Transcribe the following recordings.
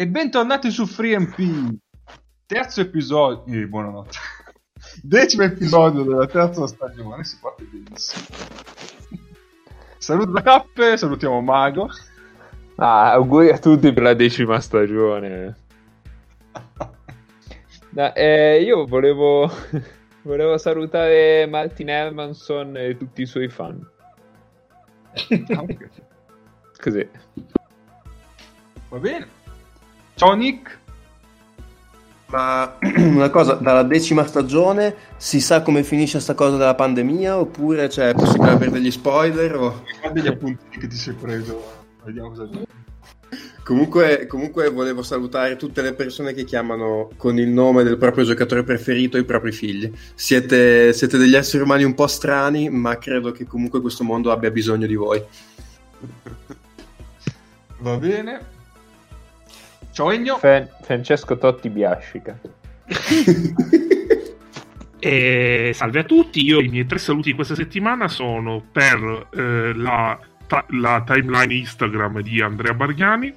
E bentornati su FreeMP, terzo episodio. Eh, buonanotte. Decimo episodio della terza stagione. Si parte benissimo. Saluto da cappe, salutiamo Mago. Ah, auguri a tutti per la decima stagione. Da, eh, io volevo, volevo salutare Martin Hermanson e tutti i suoi fan. Così. Va bene. Ciao Nick. Ma una cosa, dalla decima stagione si sa come finisce sta cosa della pandemia oppure cioè, è possibile avere degli spoiler? O... Guarda gli appunti che ti sei preso, vediamo cosa dici. Comunque, comunque volevo salutare tutte le persone che chiamano con il nome del proprio giocatore preferito i propri figli. Siete, siete degli esseri umani un po' strani, ma credo che comunque questo mondo abbia bisogno di voi. Va bene. Ciao Egno. Fran- Francesco Totti Biascica. E salve a tutti, io i miei tre saluti di questa settimana sono per eh, la, ta- la timeline Instagram di Andrea Bargnani,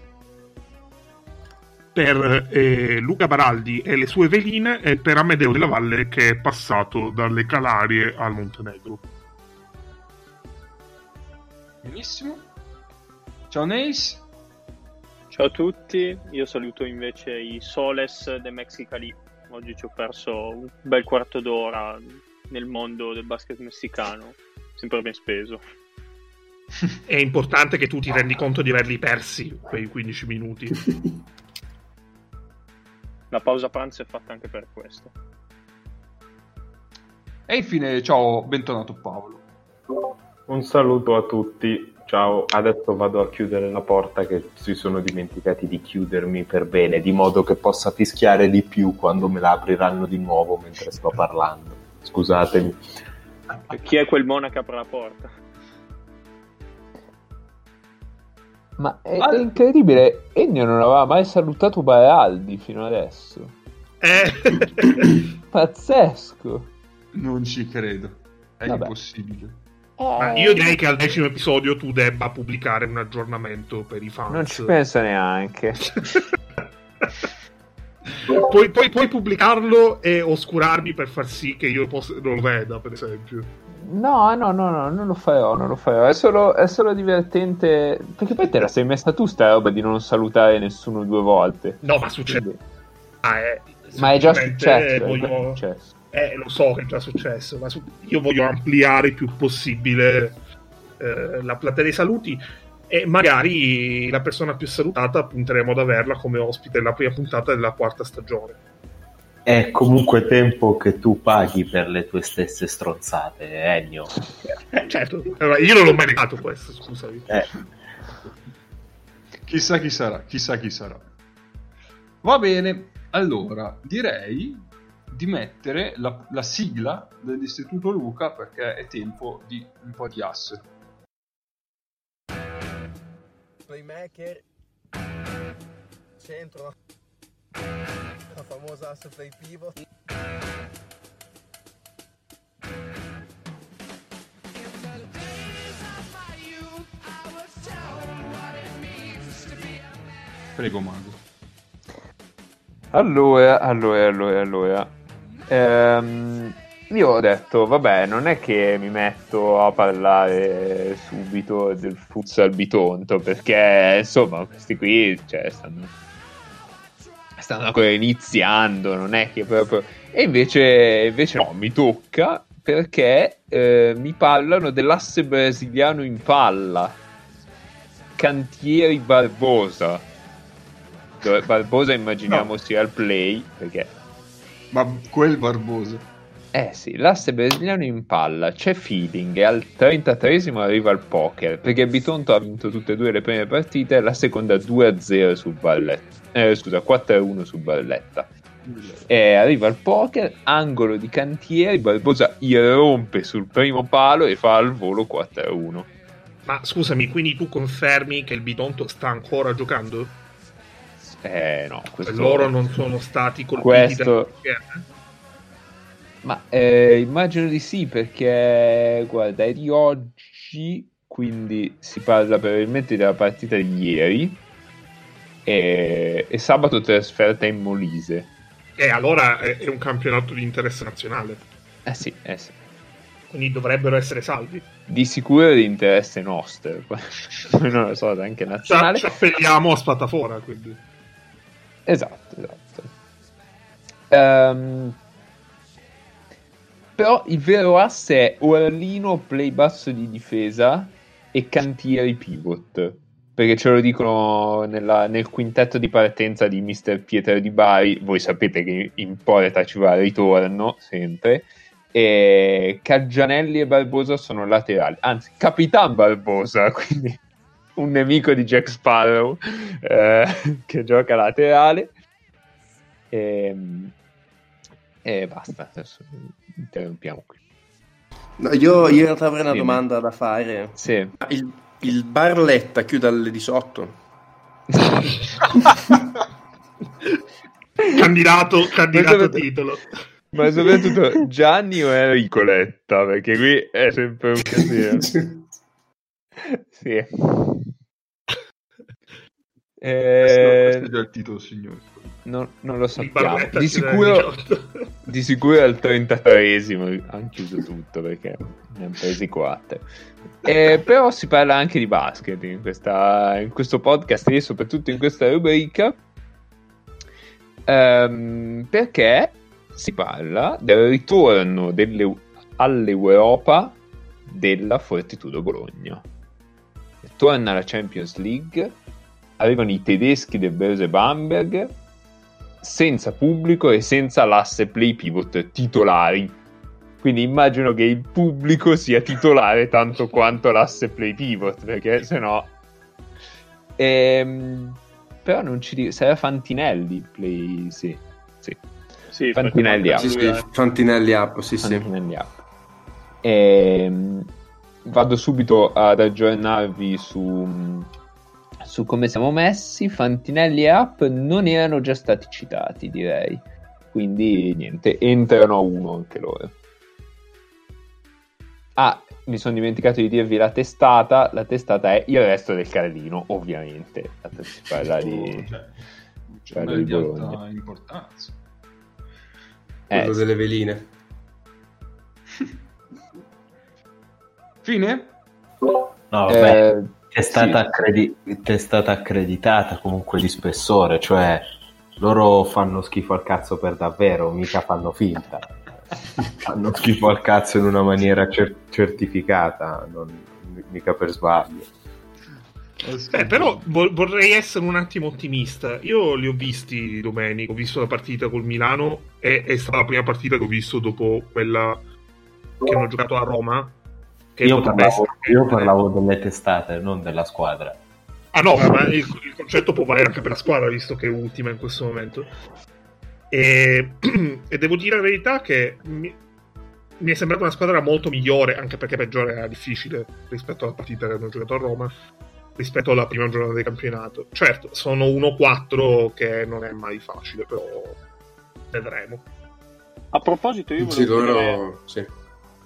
per eh, Luca Baraldi e le sue veline e per Amedeo della Valle che è passato dalle Calarie al Montenegro. Benissimo. Ciao Nace. Ciao a tutti, io saluto invece i Soles de Mexicali. Oggi ci ho perso un bel quarto d'ora nel mondo del basket messicano, sempre ben speso. È importante che tu ti rendi conto di averli persi quei 15 minuti. La pausa pranzo è fatta anche per questo. E infine, ciao, bentornato Paolo. Un saluto a tutti. Ciao, adesso vado a chiudere la porta che si sono dimenticati di chiudermi per bene, di modo che possa fischiare di più quando me la apriranno di nuovo mentre sto parlando. Scusatemi. Chi è quel monaco che apre la porta? Ma è, è incredibile, Ennio non aveva mai salutato Baraldi fino adesso. Eh, Pazzesco. Non ci credo. È Vabbè. impossibile. Ma io direi che al decimo episodio tu debba pubblicare un aggiornamento per i fans. Non ci penso neanche. puoi, puoi- puoi pubblicarlo e oscurarmi per far sì che io possa- non lo veda, per esempio. No, no, no, no, non lo farò, non lo farò. È solo, è solo divertente. Perché poi te la sei messa tu sta roba di non salutare nessuno due volte. No, ma succede. Quindi- Ah, eh, Ma è già successo. è già voglio- successo. Eh, lo so che è già successo, ma su- io voglio ampliare il più possibile eh, la platea dei saluti e magari la persona più salutata punteremo ad averla come ospite nella prima puntata della quarta stagione. È comunque tempo che tu paghi per le tue stesse stronzate, Ennio. Eh, certo, allora, io non l'ho mai negato questo, scusami. Eh, Chissà chi sarà, chissà chi sarà. Va bene, allora direi di mettere la, la sigla dell'Istituto Luca perché è tempo di un po' di asse. playmaker, centro, la famosa asse play pivot. Prego, Mago. Allora, allora, allora, allora. Ehm, io ho detto, vabbè, non è che mi metto a parlare subito del futsal bitonto, perché insomma, questi qui, cioè, stanno, stanno ancora iniziando, non è che proprio... E invece, invece no, mi tocca perché eh, mi parlano dell'asse brasiliano in palla. Cantieri Barbosa. Dove Barbosa immaginiamo sia al play, perché... Ma quel Barbosa. Eh sì, l'asse brasiliano in palla, c'è feeling e al 33esimo arriva il poker, perché Bitonto ha vinto tutte e due le prime partite la seconda 2-0 su Barletta. Eh, scusa, 4-1 su Barletta. E arriva il poker, angolo di cantieri, Barbosa irrompe sul primo palo e fa al volo 4-1. Ma scusami, quindi tu confermi che il Bitonto sta ancora giocando? Eh no, questo... Loro non sono stati colpiti Questo- PCM? Ma eh, immagino di sì, perché guarda, è di oggi, quindi si parla probabilmente della partita di ieri. e, e sabato trasferta in Molise. E allora è, è un campionato di interesse nazionale, Eh sì, eh sì. quindi dovrebbero essere salvi. Di sicuro è di interesse nostro, non lo so, anche Ci, nazionale. ci appelliamo a Spatafora, quindi. Esatto, esatto. Ehm, però il vero asse è Orlino play basso di difesa e Cantieri pivot. Perché ce lo dicono nella- nel quintetto di partenza di Mr. Pietro di Bari. Voi sapete che in Porta ci va ritorno sempre. E Caggianelli e Barbosa sono laterali, anzi, Capitan Barbosa, quindi un nemico di Jack Sparrow eh, che gioca laterale. E, e basta, adesso interrompiamo qui. No, io, io in realtà avrei una Dimmi. domanda da fare. Sì. Il, il Barletta chiude alle 18? Candidato, candidato a titolo. Ma soprattutto Gianni o Enrico Letta? Perché qui è sempre un casino. sì. Eh, Questo è già il titolo, signori. non, non lo sappiamo. Di sicuro, alle 18. di sicuro al 33esimo hanno chiuso tutto perché ne hanno presi 4. Eh, però si parla anche di basket in, questa- in questo podcast e soprattutto in questa rubrica ehm, perché si parla del ritorno delle- all'Europa della Fortitudo Bologna. Torna la Champions League, arrivano i tedeschi del Börse Bamberg senza pubblico e senza l'asse play pivot titolari. Quindi immagino che il pubblico sia titolare tanto quanto l'asse play pivot, perché se no... Ehm, però non ci dico... Sarà Fantinelli play... Sì, sì. Sì, Fantinelli perché Sì, sì, Fantinelli up, sì, sì. Fantinelli up. Ehm, vado subito ad aggiornarvi su, su come siamo messi. Fantinelli e Up non erano già stati citati, direi. Quindi niente, entrano a uno anche loro. Ah, mi sono dimenticato di dirvi la testata. La testata è il resto del Carlino, ovviamente. Si parla di... Cioè, un parla di Bologna. importanza. Eh, Quello delle veline. Fine? No, vabbè, eh, è, stata sì. accredi- è stata accreditata comunque di spessore, cioè loro fanno schifo al cazzo per davvero, mica fanno finta. fanno schifo al cazzo in una maniera cer- certificata, non, mica per sbaglio. Eh, però vo- vorrei essere un attimo ottimista. Io li ho visti domenica, ho visto la partita col Milano e è stata la prima partita che ho visto dopo quella che hanno giocato a Roma. Che Io parlavo, essere- io parlavo delle testate, non della squadra. Ah no, ma il, il concetto può valere anche per la squadra, visto che è ultima in questo momento. E, e devo dire la verità che mi, mi è sembrata una squadra molto migliore, anche perché peggiore era difficile rispetto alla partita che hanno giocato a Roma, rispetto alla prima giornata del campionato. Certo, sono 1-4 che non è mai facile, però vedremo. A proposito, io Sì, volevo, loro... Sì.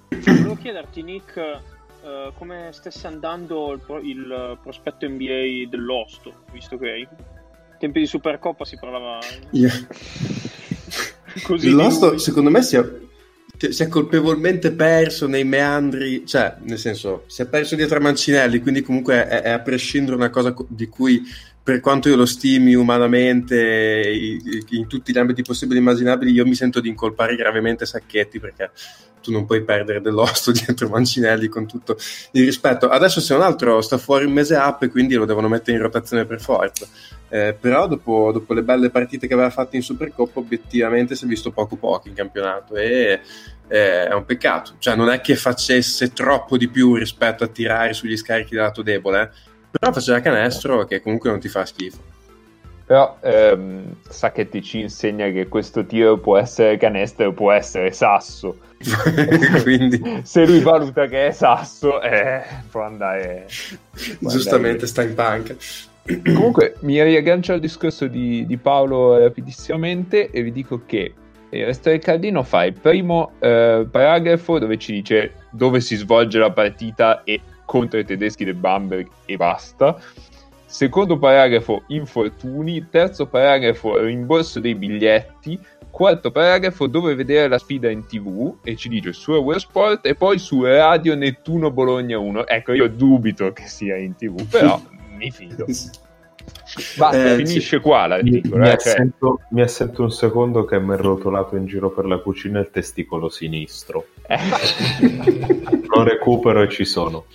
Volevo chiederti, Nick, eh, come stesse andando il, pro- il prospetto NBA dell'Osto, visto che ai tempi di Supercoppa si parlava Io- così. Lui. secondo me, si è, si è colpevolmente perso nei meandri, cioè, nel senso, si è perso dietro a Mancinelli, quindi comunque è, è a prescindere una cosa co- di cui, per quanto io lo stimi umanamente, in tutti gli ambiti possibili e immaginabili, io mi sento di incolpare gravemente Sacchetti, perché tu non puoi perdere dell'osto dietro Mancinelli con tutto il rispetto. Adesso se un altro sta fuori un mese up e quindi lo devono mettere in rotazione per forza. Eh, però dopo, dopo le belle partite che aveva fatto in Supercoppa obiettivamente si è visto poco poco in campionato e eh, è un peccato cioè non è che facesse troppo di più rispetto a tirare sugli scarichi del lato debole eh. Però faceva canestro che comunque non ti fa schifo Però ehm, Sacchetti ci insegna che questo tiro può essere canestro, può essere sasso. quindi Se lui valuta che è sasso, eh, può andare. può giustamente andare sta in panca. Comunque, mi riaggancio al discorso di, di Paolo rapidissimamente e vi dico che il resto del Cardino fa il primo eh, paragrafo dove ci dice dove si svolge la partita e contro i tedeschi del Bamberg e basta. secondo paragrafo infortuni, terzo paragrafo rimborso dei biglietti, quarto paragrafo dove vedere la sfida in tv e ci dice su Eurosport e poi su Radio Nettuno Bologna 1. Ecco, io dubito che sia in tv, però mi fido. Basta, Eh, finisce sì. qua Mi, l'articolo. mi eh, cioè- assento, mi assento un secondo che mi è rotolato in giro per la cucina il testicolo sinistro. eh. Lo recupero e ci sono.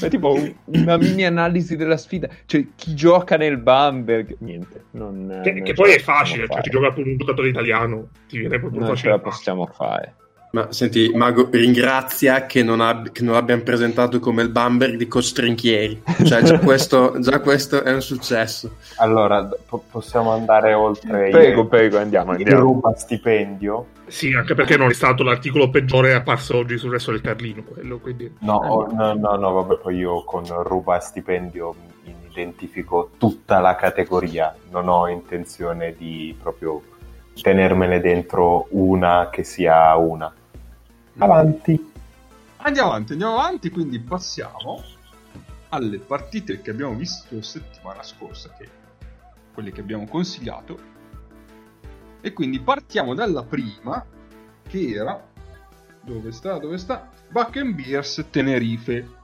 È tipo un- una mini analisi della sfida. Cioè, chi gioca nel Bamberg? Niente. Non, Che, non che ce poi la è facile, cioè ti fare. gioca con un giocatore italiano, ti viene proprio Non ce facile. la possiamo fare. Ma senti, Mago, ringrazia che non, ab- che non l'abbiamo presentato come il Bamberg di Costrinchieri. Cioè, già questo, già questo è un successo. Allora, po- possiamo andare oltre Prego, il, prego, andiamo, il andiamo. ruba stipendio? Sì, anche perché non è stato l'articolo peggiore apparso oggi sul resto del Carlino, quello, quindi... No, no, no, no, vabbè, poi io con ruba stipendio mi identifico tutta la categoria, non ho intenzione di proprio tenermene dentro una che sia una. Avanti. Andiamo avanti, andiamo avanti, quindi passiamo alle partite che abbiamo visto settimana scorsa, che quelle che abbiamo consigliato. E quindi partiamo dalla prima, che era... Dove sta? Dove sta? Buck and Beers Tenerife.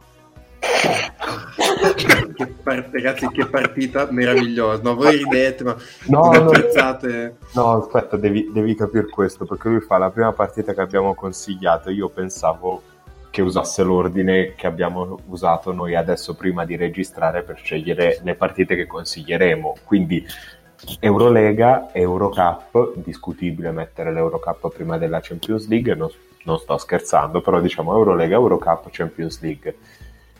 Che par- ragazzi, che partita meravigliosa. No, voi ridete, ma No, non no, apprezzate. no, aspetta, devi, devi capire questo, perché lui fa la prima partita che abbiamo consigliato, io pensavo che usasse l'ordine che abbiamo usato noi adesso prima di registrare per scegliere le partite che consiglieremo. Quindi Eurolega, Eurocup, discutibile mettere l'Eurocup prima della Champions League, non, non sto scherzando, però diciamo Eurolega, Eurocup, Champions League.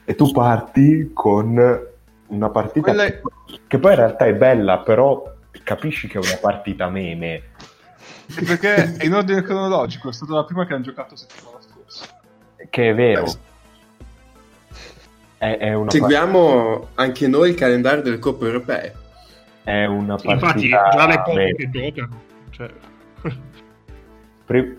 E tu parti con una partita Quelle- che poi in realtà è bella, però capisci che è una partita meme. Perché in ordine cronologico, è stata la prima che hanno giocato settimana scorsa. Che è vero. Eh, È, è una, Seguiamo anche noi il calendario delle coppe europee. è una Infatti, partita già le meme. che giocano, cioè... Pri-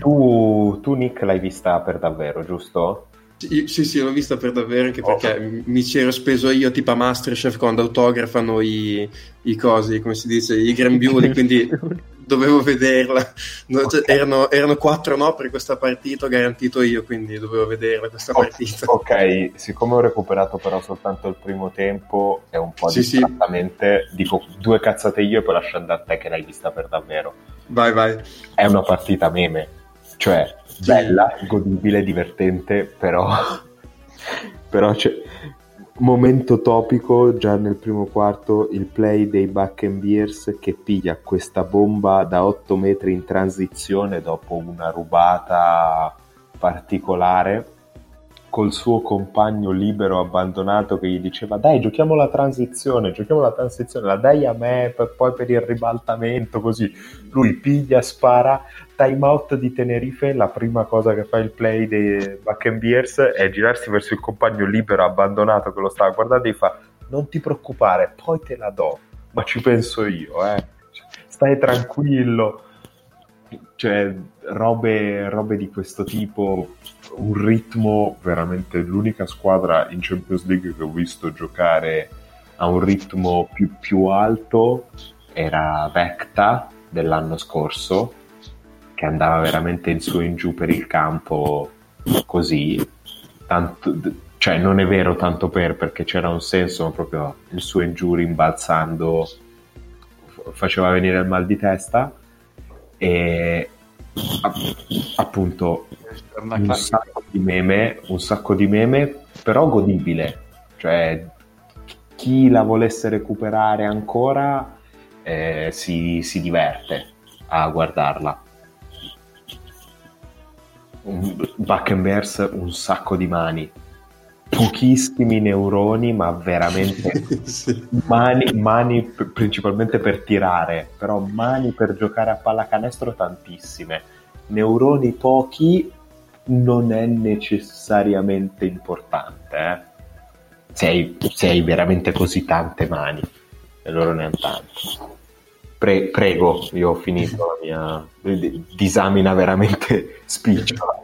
tu, tu, Nick, l'hai vista per davvero, giusto? Sì, sì, sì, l'ho vista per davvero anche Oh. perché m- mi ci ero speso io tipo a Masterchef quando autografano i, i cosi, come si dice, i grembiuli, quindi dovevo vederla. No, cioè, erano, erano quattro no per questa partita, ho garantito io, quindi dovevo vederla questa Oh, partita. ok, siccome ho recuperato però soltanto il primo tempo e un po' Sì, sì. distrattamente, dico due cazzate io e poi lascio andare a te che l'hai vista per davvero. Vai, vai. È una partita meme, cioè bella, godibile, divertente, però, però c'è momento topico già nel primo quarto il play dei Buck and Beers che piglia questa bomba da 8 metri in transizione dopo una rubata particolare col suo compagno libero abbandonato che gli diceva dai giochiamo la transizione giochiamo la transizione la dai a me per- poi per il ribaltamento così lui piglia spara time out di Tenerife la prima cosa che fa il play dei and Beers è girarsi verso il compagno libero abbandonato che lo stava guardando e gli fa non ti preoccupare poi te la do ma ci penso io eh. stai tranquillo cioè robe, robe di questo tipo un ritmo veramente l'unica squadra in Champions League che ho visto giocare a un ritmo più, più alto era Vecta dell'anno scorso che andava veramente in su e in giù per il campo così. Tanto, cioè non è vero tanto per perché c'era un senso ma proprio il su e in giù rimbalzando faceva venire il mal di testa e app- appunto un sacco di meme, un sacco di meme, però godibile. Cioè, chi la volesse recuperare ancora eh, si, si diverte a guardarla. Un, Buck and Bears, un sacco di mani, pochissimi neuroni, ma veramente Sì. mani, mani p- principalmente per tirare, però mani per giocare a pallacanestro tantissime. Neuroni pochi non è necessariamente importante, eh. Se hai, se hai veramente così tante mani, e loro ne hanno tante. Pre- prego, io ho finito la mia di- disamina veramente spicciola.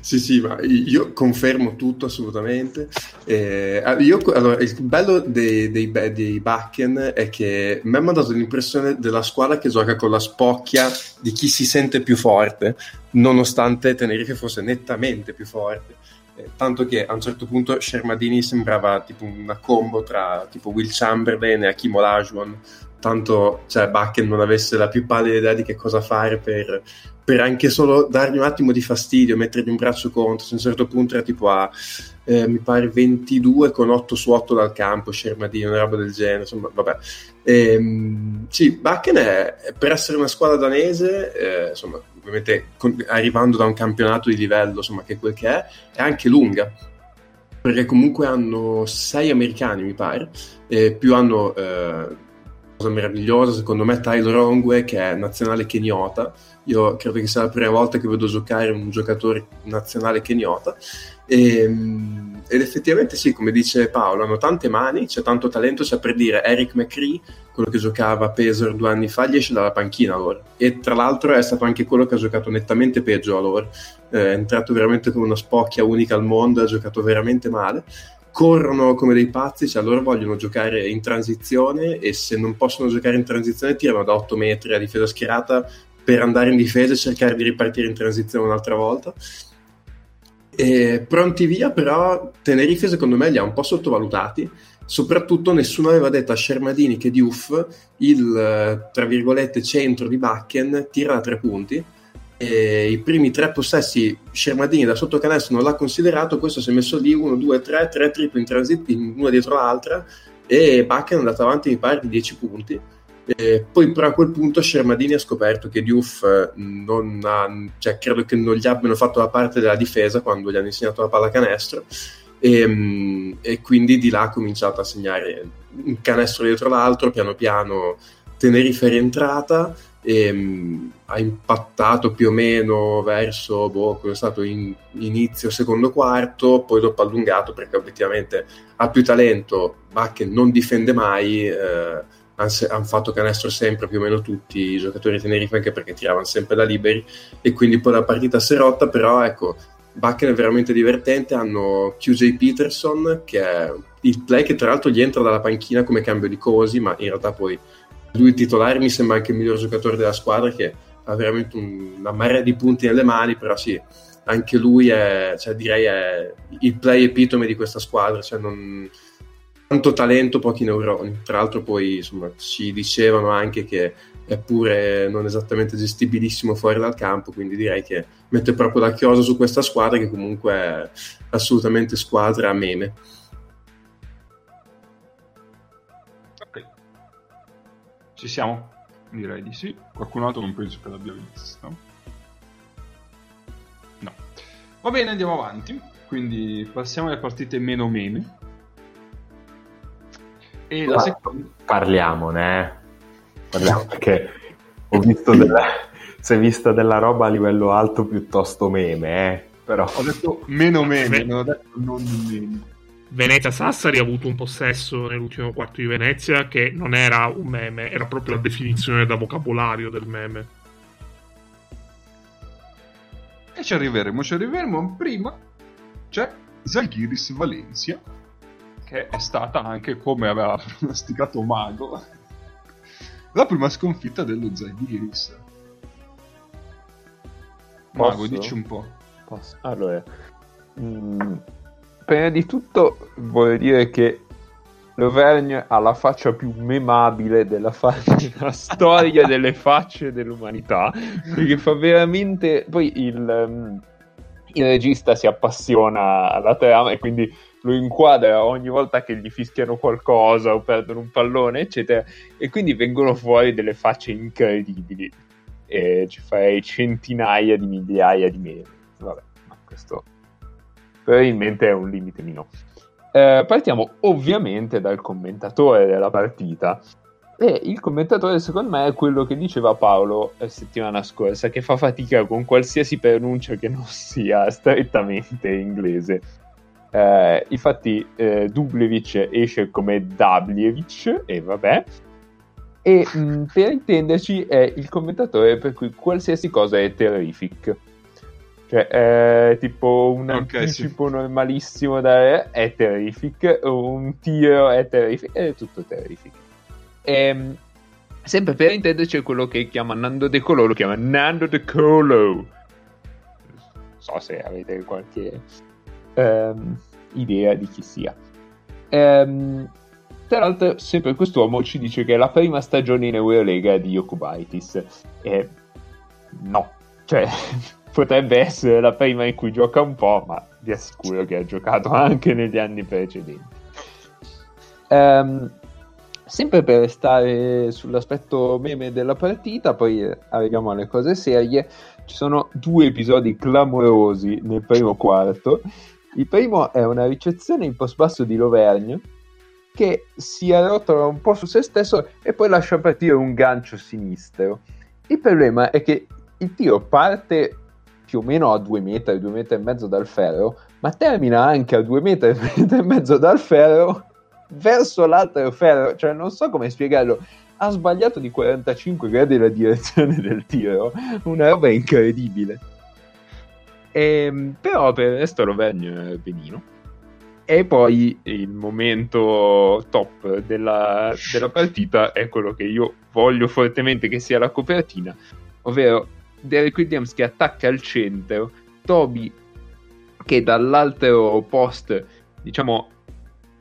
Sì, sì, ma io confermo tutto assolutamente. Eh, io, allora, il bello dei, dei, dei Bakken è che mi ha dato l'impressione della squadra che gioca con la spocchia di chi si sente più forte, nonostante Tenerife fosse nettamente più forte. Eh, tanto che a un certo punto Shermadini sembrava tipo una combo tra tipo Will Chamberlain e Hakim Olajuwon, tanto cioè, Bakken non avesse la più pallida idea di che cosa fare per per anche solo dargli un attimo di fastidio, mettergli un braccio contro. A un certo punto era tipo a eh, mi pare 22 con 8 su 8 dal campo, Shermadino, una roba del genere. Insomma, vabbè. Ehm, sì, Bakken è, per essere una squadra danese, eh, insomma, ovviamente con, arrivando da un campionato di livello, insomma, che è quel che è, è anche lunga. Perché comunque hanno 6 americani, mi pare, e più hanno. Eh, cosa meravigliosa secondo me Tyler Ongwe che è nazionale keniota io credo che sia la prima volta che vedo giocare un giocatore nazionale keniota. E, ehm, ed effettivamente sì, come dice Paolo, hanno tante mani, c'è tanto talento, c'è per dire Eric McCree, quello che giocava a Peser due anni fa, gli esce dalla panchina allora. E tra l'altro è stato anche quello che ha giocato nettamente peggio allora. Eh, è entrato veramente come una spocchia unica al mondo, ha giocato veramente male corrono come dei pazzi, cioè loro vogliono giocare in transizione e se non possono giocare in transizione tirano da 8 metri a difesa schierata per andare in difesa e cercare di ripartire in transizione un'altra volta. E pronti via, però Tenerife secondo me li ha un po' sottovalutati. Soprattutto nessuno aveva detto a Shermadini che Diouf, il tra virgolette centro di Bakken, tira da tre punti. E I primi tre possessi Shermadini da sotto canestro non l'ha considerato. Questo si è messo lì 1, 2, 3, 3 triple in transizione, una dietro l'altra. E Bakken è andato avanti, mi pare, di 10 punti e poi però a quel punto Shermadini ha scoperto che Diouf eh, non ha, cioè credo che non gli abbiano fatto la parte della difesa quando gli hanno insegnato la pallacanestro e, mm, e quindi di là ha cominciato a segnare un canestro dietro l'altro, piano piano Tenerife è rientrata e um, ha impattato più o meno verso boh, cosa è stato in, inizio secondo quarto, poi dopo allungato perché obiettivamente ha più talento, ma che non difende mai. Eh, hanno fatto canestro sempre più o meno tutti i giocatori di Tenerife anche perché tiravano sempre da liberi e quindi poi la partita si è rotta però ecco Bakken è veramente divertente hanno QJ Peterson che è il play che tra l'altro gli entra dalla panchina come cambio di cosi ma in realtà poi lui titolare mi sembra anche il miglior giocatore della squadra che ha veramente un, una marea di punti nelle mani però sì anche lui è cioè, direi è il play epitome di questa squadra cioè non tanto talento, pochi neuroni. Tra l'altro poi insomma, ci dicevano anche che è pure non esattamente gestibilissimo fuori dal campo, quindi direi che mette proprio la chiosa su questa squadra che comunque è assolutamente squadra meme. Ci siamo? Direi di sì. Qualcun altro non penso che l'abbia visto. No. Va bene, andiamo avanti. Quindi passiamo alle partite meno meme. E la seconda... Parliamone, eh. Parliamo perché ho visto della... si è vista della roba a livello alto piuttosto meme, eh. Però... Ho detto meno meme, non ho detto non meme. Venezia Sassari ha avuto un possesso nell'ultimo quarto di Venezia che non era un meme, era proprio la definizione da vocabolario del meme. E ci arriveremo, ci arriveremo. Prima c'è Zalgiris Valencia che è stata anche, come aveva pronosticato Mago, la prima sconfitta dello Zaghiris. Mago, dici un po'. Posso? Allora, mm, prima di tutto voglio dire che l'Auvergne ha la faccia più memabile della, fa- della storia delle facce dell'umanità, perché fa veramente... Poi il, um, il regista si appassiona alla trama e quindi lo inquadra ogni volta che gli fischiano qualcosa o perdono un pallone, eccetera, e quindi vengono fuori delle facce incredibili. E ci farei centinaia di migliaia di meme. Vabbè, ma questo probabilmente è un limite mio. Eh, partiamo ovviamente dal commentatore della partita. E il commentatore, secondo me, è quello che diceva Paolo la settimana scorsa, che fa fatica con qualsiasi pronuncia che non sia strettamente inglese. Eh, infatti eh, Dublevic esce come Dabljevic e vabbè. E mh, mm, per intenderci è il commentatore per cui qualsiasi cosa è terrific. Cioè, è tipo un Ok, anticipo normalissimo da è terrific, un tiro è terrific, è tutto terrific. Ehm, sempre per Nintendo c'è quello che chiama Nando De Colo, lo chiama Nando De Colo. Non so se avete qualche ehm, idea di chi sia. Ehm, tra l'altro, sempre quest'uomo ci dice che è la prima stagione in Eurolega di Yokubaitis. E no, cioè potrebbe essere la prima in cui gioca un po', ma vi assicuro che ha giocato anche negli anni precedenti. Ehm, sempre per restare sull'aspetto meme della partita, poi arriviamo alle cose serie. Ci sono due episodi clamorosi nel primo quarto. Il primo è una ricezione in post basso di Lovergne che si arrotola un po' su se stesso e poi lascia partire un gancio sinistro. Il problema è che il tiro parte più o meno a due metri, due metri e mezzo dal ferro, ma termina anche a due metri, metri e mezzo dal ferro verso l'altro ferro, cioè non so come spiegarlo. Ha sbagliato di 45 gradi la direzione del tiro, una roba incredibile. Ehm, però per il resto lo vegno benino. E poi il momento top della, della partita è quello che io voglio fortemente che sia la copertina, ovvero Derek Williams che attacca al centro, Toby che dall'altro post, diciamo,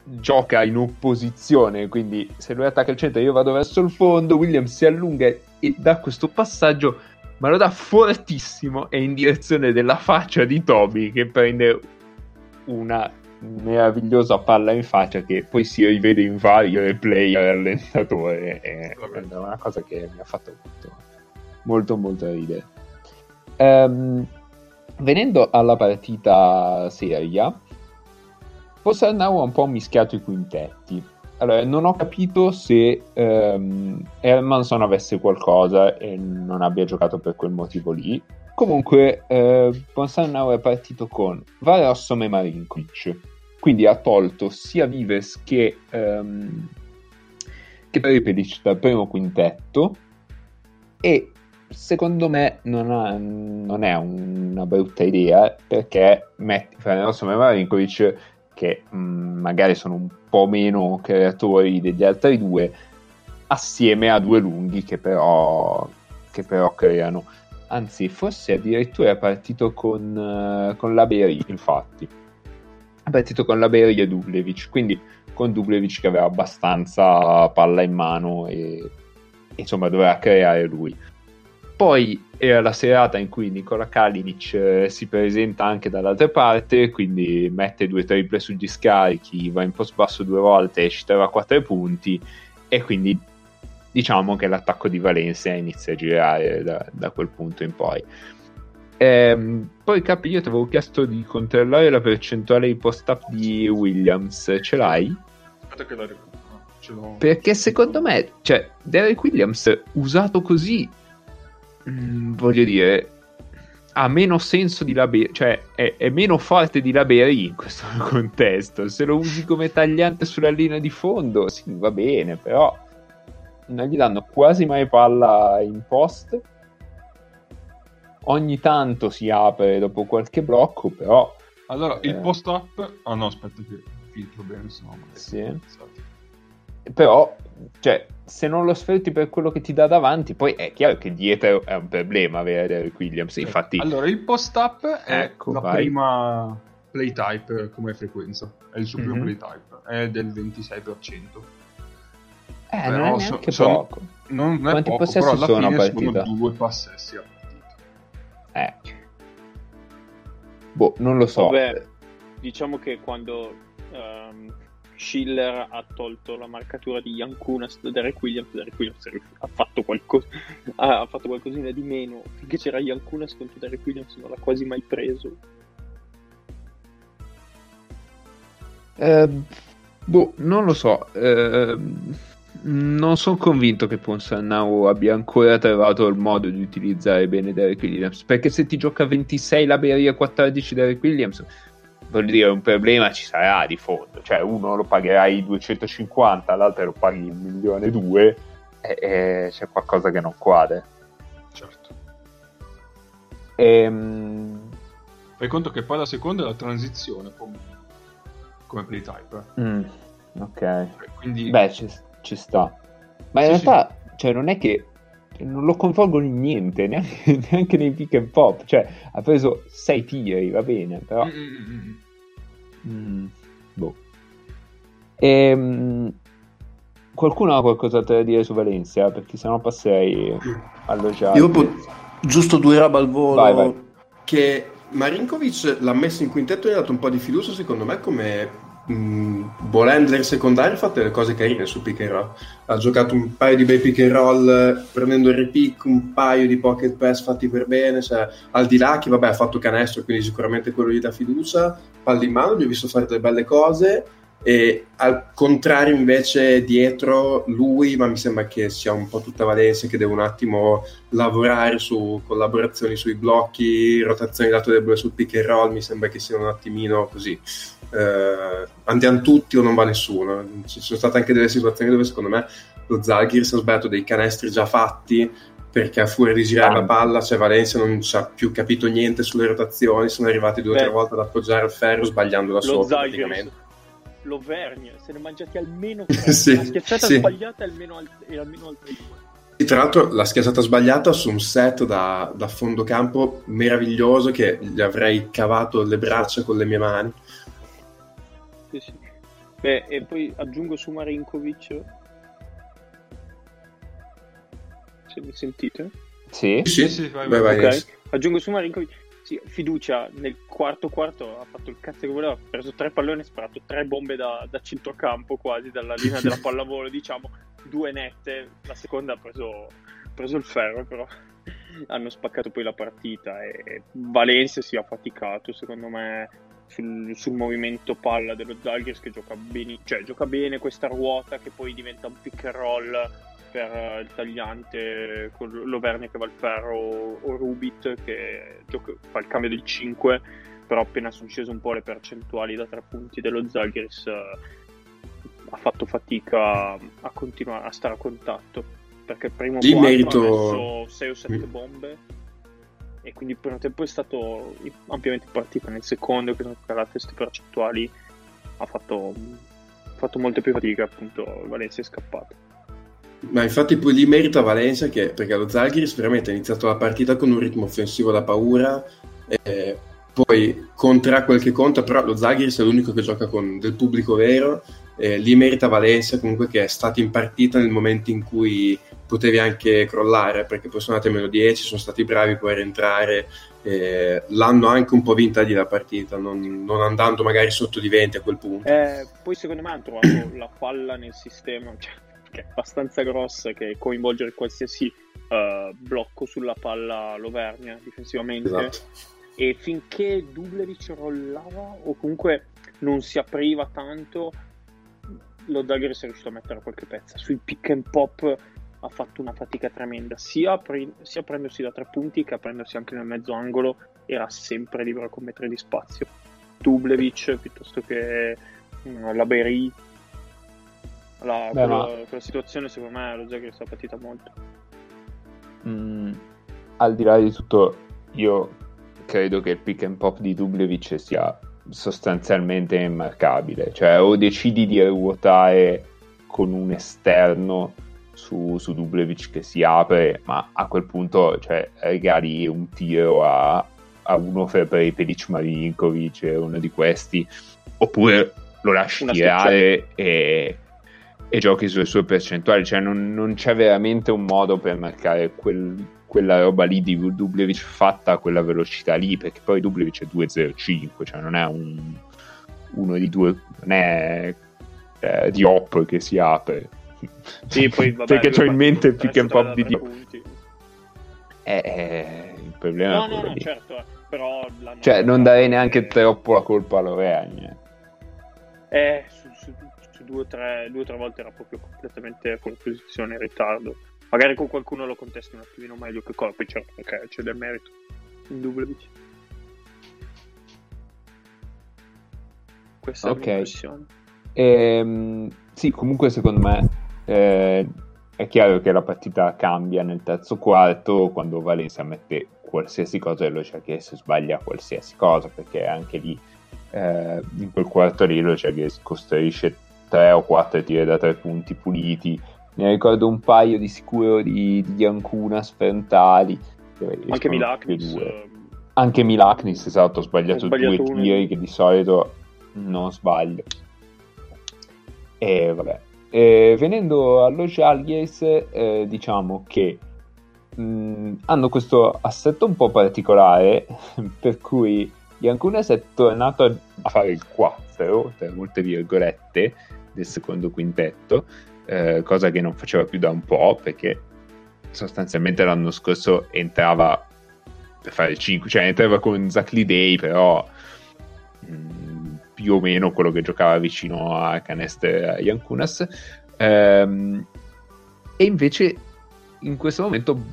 gioca in opposizione, quindi se lui attacca il centro io vado verso il fondo, Williams si allunga e dà questo passaggio, ma lo dà fortissimo e in direzione della faccia di Toby che prende una meravigliosa palla in faccia che poi si rivede in vari replay al rallentatore è è una cosa che mi ha fatto molto molto molto ridere Ehm, venendo alla partita seria Possarnau ha un po' mischiato i quintetti allora non ho capito se ehm, Hermanson avesse qualcosa e non abbia giocato per quel motivo lì Comunque, eh, è partito con Varossom e Marinkovic. Quindi ha tolto sia Vives che, ehm, che Peripelic dal primo quintetto. E secondo me non, ha- non è una brutta idea perché metti Varossom e Marinkovic che mh, magari sono un po' meno creatori degli altri due assieme a due lunghi che però, che però creano. Anzi forse addirittura è partito con, eh, con Laberi infatti. È partito con Laberi e Dublevic quindi con Dublevic che aveva abbastanza palla in mano e insomma doveva creare lui poi era la serata in cui Nicola Kalinic eh, si presenta anche dall'altra parte, quindi mette due triple sugli scarichi, va in post basso due volte, esce a 4 punti e quindi diciamo che l'attacco di Valencia inizia a girare da, da quel punto in poi. Ehm, poi Capi, io ti avevo chiesto di controllare la percentuale di post-up di Williams, ce l'hai? Aspetta che la recupero. Perché secondo me, cioè, Derek Williams usato così, mm, voglio dire, ha meno senso di Laberi, cioè è, è meno forte di Laberi in questo contesto. Se lo usi come tagliante sulla linea di fondo, sì, va bene, però non gli danno quasi mai palla in post. Ogni tanto si apre dopo qualche blocco, però Allora, il Eh. post-up... Ah no, aspetta che filtro bene, se no... Sì. però cioè, se non lo sfrutti per quello che ti dà davanti, poi è chiaro che dietro è un problema avere Derek Williams. Infatti, Allora, il post-up è Ecco, la vai. prima playtype come frequenza. È il suo primo Mhm. playtype. È del 26%. eh, però non è so- neanche sono- poco. Non è Quanti poco, possessi però alla sono fine sono due passessi a partita. Eh. Boh, non lo so. Vabbè, diciamo che quando ehm, Schiller ha tolto la marcatura di Yankunas da Derek Williams, Derek Williams ha fatto, qualcosa, ha fatto qualcosina di meno. Finché c'era Yankunas contro Derek Williams non l'ha quasi mai preso. Eh, boh, non lo so. eh, non sono convinto che Ponsannau abbia ancora trovato il modo di utilizzare bene Derek Williams. Perché se ti gioca 26 Laberia e 14 Derek Williams, voglio dire, un problema ci sarà di fondo. Cioè, uno lo pagherai 250, l'altro lo paghi un milione e due, e, c'è qualcosa che non quadra. Certo. Ehm, Fai conto che poi la seconda è la transizione come, playtype. eh. Mm, ok. Quindi Beh, ci, ci sta. Ma in Sì, realtà, cioè, non è che non lo coinvolgono in niente, neanche, neanche nei pick and pop. Cioè, ha preso sei tiri, va bene, però... Mm, mm, mm, mm. Mm, boh. Ehm, qualcuno ha qualcos'altro da dire su Valencia? Perché sennò passerei allo Giallo. Io po- giusto due robe al volo. Vai, vai. Che Marinkovic l'ha messo in quintetto e gli ha dato un po' di fiducia, secondo me, come mh, volender secondario ha fatto delle cose carine su pick and roll. Ha giocato un paio di bei pick and roll prendendo il repick, un paio di pocket pass fatti per bene. Cioè, al di là che vabbè ha fatto canestro, quindi sicuramente quello gli dà fiducia. Palli in mano, gli ho visto fare delle belle cose. E al contrario, invece, dietro lui, ma mi sembra che sia un po' tutta Valencia che deve un attimo lavorare su collaborazioni sui blocchi, rotazioni lato debole sul pick and roll. Mi sembra che sia un attimino così. Eh, andiamo tutti o non va nessuno. Ci sono state anche delle situazioni dove secondo me lo Zalgiris ha sbagliato dei canestri già fatti perché a furia di girare la palla, cioè Valencia non ci ha più capito niente sulle rotazioni, sono arrivati due o tre volte ad appoggiare il ferro sbagliando da Lo sopra Zalgiris, praticamente. l'Auvergne, se ne è mangiati almeno tre. Sì, La schiacciata sì. sbagliata è almeno, al- è almeno altre due. E tra l'altro la schiacciata sbagliata su un set da, da fondo campo meraviglioso che gli avrei cavato le braccia con le mie mani. Sì, sì. Beh, e poi aggiungo su Marinkovic. Se mi sentite? Sì? Sì, Sì, sì, vai, Vai, vai. vai. Aggiungo su Marinkovic. Sì, fiducia nel quarto quarto ha fatto il cazzo che voleva, ha preso tre palloni e sparato tre bombe da, da centrocampo quasi dalla linea della pallavolo, diciamo, due nette, la seconda ha preso, preso il ferro però hanno spaccato poi la partita e Valencia si è faticato secondo me sul, sul movimento palla dello Zalgiris che gioca bene, cioè gioca bene questa ruota che poi diventa un pick and roll per eh, il tagliante con l'Auvergne che va al ferro o Rubit che gioca- fa il cambio del 5 però appena sono scese un po' le percentuali da tre punti dello Zalgiris eh, ha fatto fatica a continuare a stare a contatto perché il primo quarto merito- ha messo 6 o 7 Mm. bombe e quindi il primo tempo è stato ampiamente partito nel secondo che sono calate queste percentuali ha fatto, ha fatto molte più fatica appunto Valencia è scappato Ma infatti poi lì merita Valencia che, perché lo Zalgiris veramente ha iniziato la partita con un ritmo offensivo da paura, e poi contra quel che conta, però lo Zalgiris è l'unico che gioca con del pubblico vero, e lì merita Valencia comunque che è stato in partita nel momento in cui potevi anche crollare, perché poi sono andati a meno 10, sono stati bravi poi a rientrare, e l'hanno anche un po' vinta lì la partita, non, non andando magari sotto di 20 a quel punto. Eh, poi secondo me hanno trovato la falla nel sistema, cioè, che è abbastanza grossa, che coinvolgere qualsiasi eh, blocco sulla palla l'Auvergne difensivamente. Esatto. E finché Dublevic rollava o comunque non si apriva tanto, lo Zalgiris è riuscito a mettere qualche pezza. Sui pick and pop ha fatto una fatica tremenda, sia, apri- sia prendersi da tre punti che a prendersi anche nel mezzo angolo, era sempre libero a commettere di spazio. Dublevic piuttosto che mm, la Berry. La, Beh, quello- ma- quella situazione secondo me lo Zalgiris ha patita molto. Mm, al di là di tutto, io credo che il pick and pop di Dublevic sia sostanzialmente immarcabile. Cioè, o decidi di ruotare con un esterno su, su Dublevic che si apre, ma a quel punto cioè, regali un tiro a, a uno per Prepelic Marinkovic, uno di questi, oppure lo lasci Una tirare e, e giochi sulle sue percentuali. Cioè, non, non c'è veramente un modo per marcare quel- quella roba lì di Dublevic fatta a quella velocità lì, perché poi Dublevic è 2.05, cioè non è un, uno di due, non è eh, di hop che si apre. Sì, poi, vabbè, perché ho in mente il pick and pop di da Dio. tre punti. Eh, eh, il problema No, è no, no, lì. certo, eh, però Cioè, non darei neanche troppo la colpa. Eh, su, su- su due o tre, due tre volte era proprio completamente fuori posizione in ritardo. Magari con qualcuno lo contesti un attimino meglio che Corpi, certo, perché c'è del merito. In Dublevic. Questa Ok. è l'impressione. Ehm, sì, comunque secondo me eh, è chiaro che la partita cambia nel terzo quarto quando Valencia mette qualsiasi cosa e lo Charghes sbaglia qualsiasi cosa perché anche lì eh, in quel quarto lì lo Charghes costruisce 3 o 4 tiri da 3 punti puliti. Ne ricordo un paio di sicuro di, di Yankunas frontali Anche Milaknis. eh, anche Milaknis esatto ha sbagliato, Ha sbagliato due uno. tiri che di solito non sbaglio. E vabbè. Eh, venendo allo Jalgies eh, diciamo che mh, hanno questo assetto un po' particolare per cui Yankunas è tornato a- a fare il 4 tra molte virgolette del secondo quintetto eh, cosa che non faceva più da un po' perché sostanzialmente l'anno scorso entrava per fare il 5 cioè entrava con Zach Day però mh, più o meno quello che giocava vicino a Canester Yankunas. Ehm, e invece in questo momento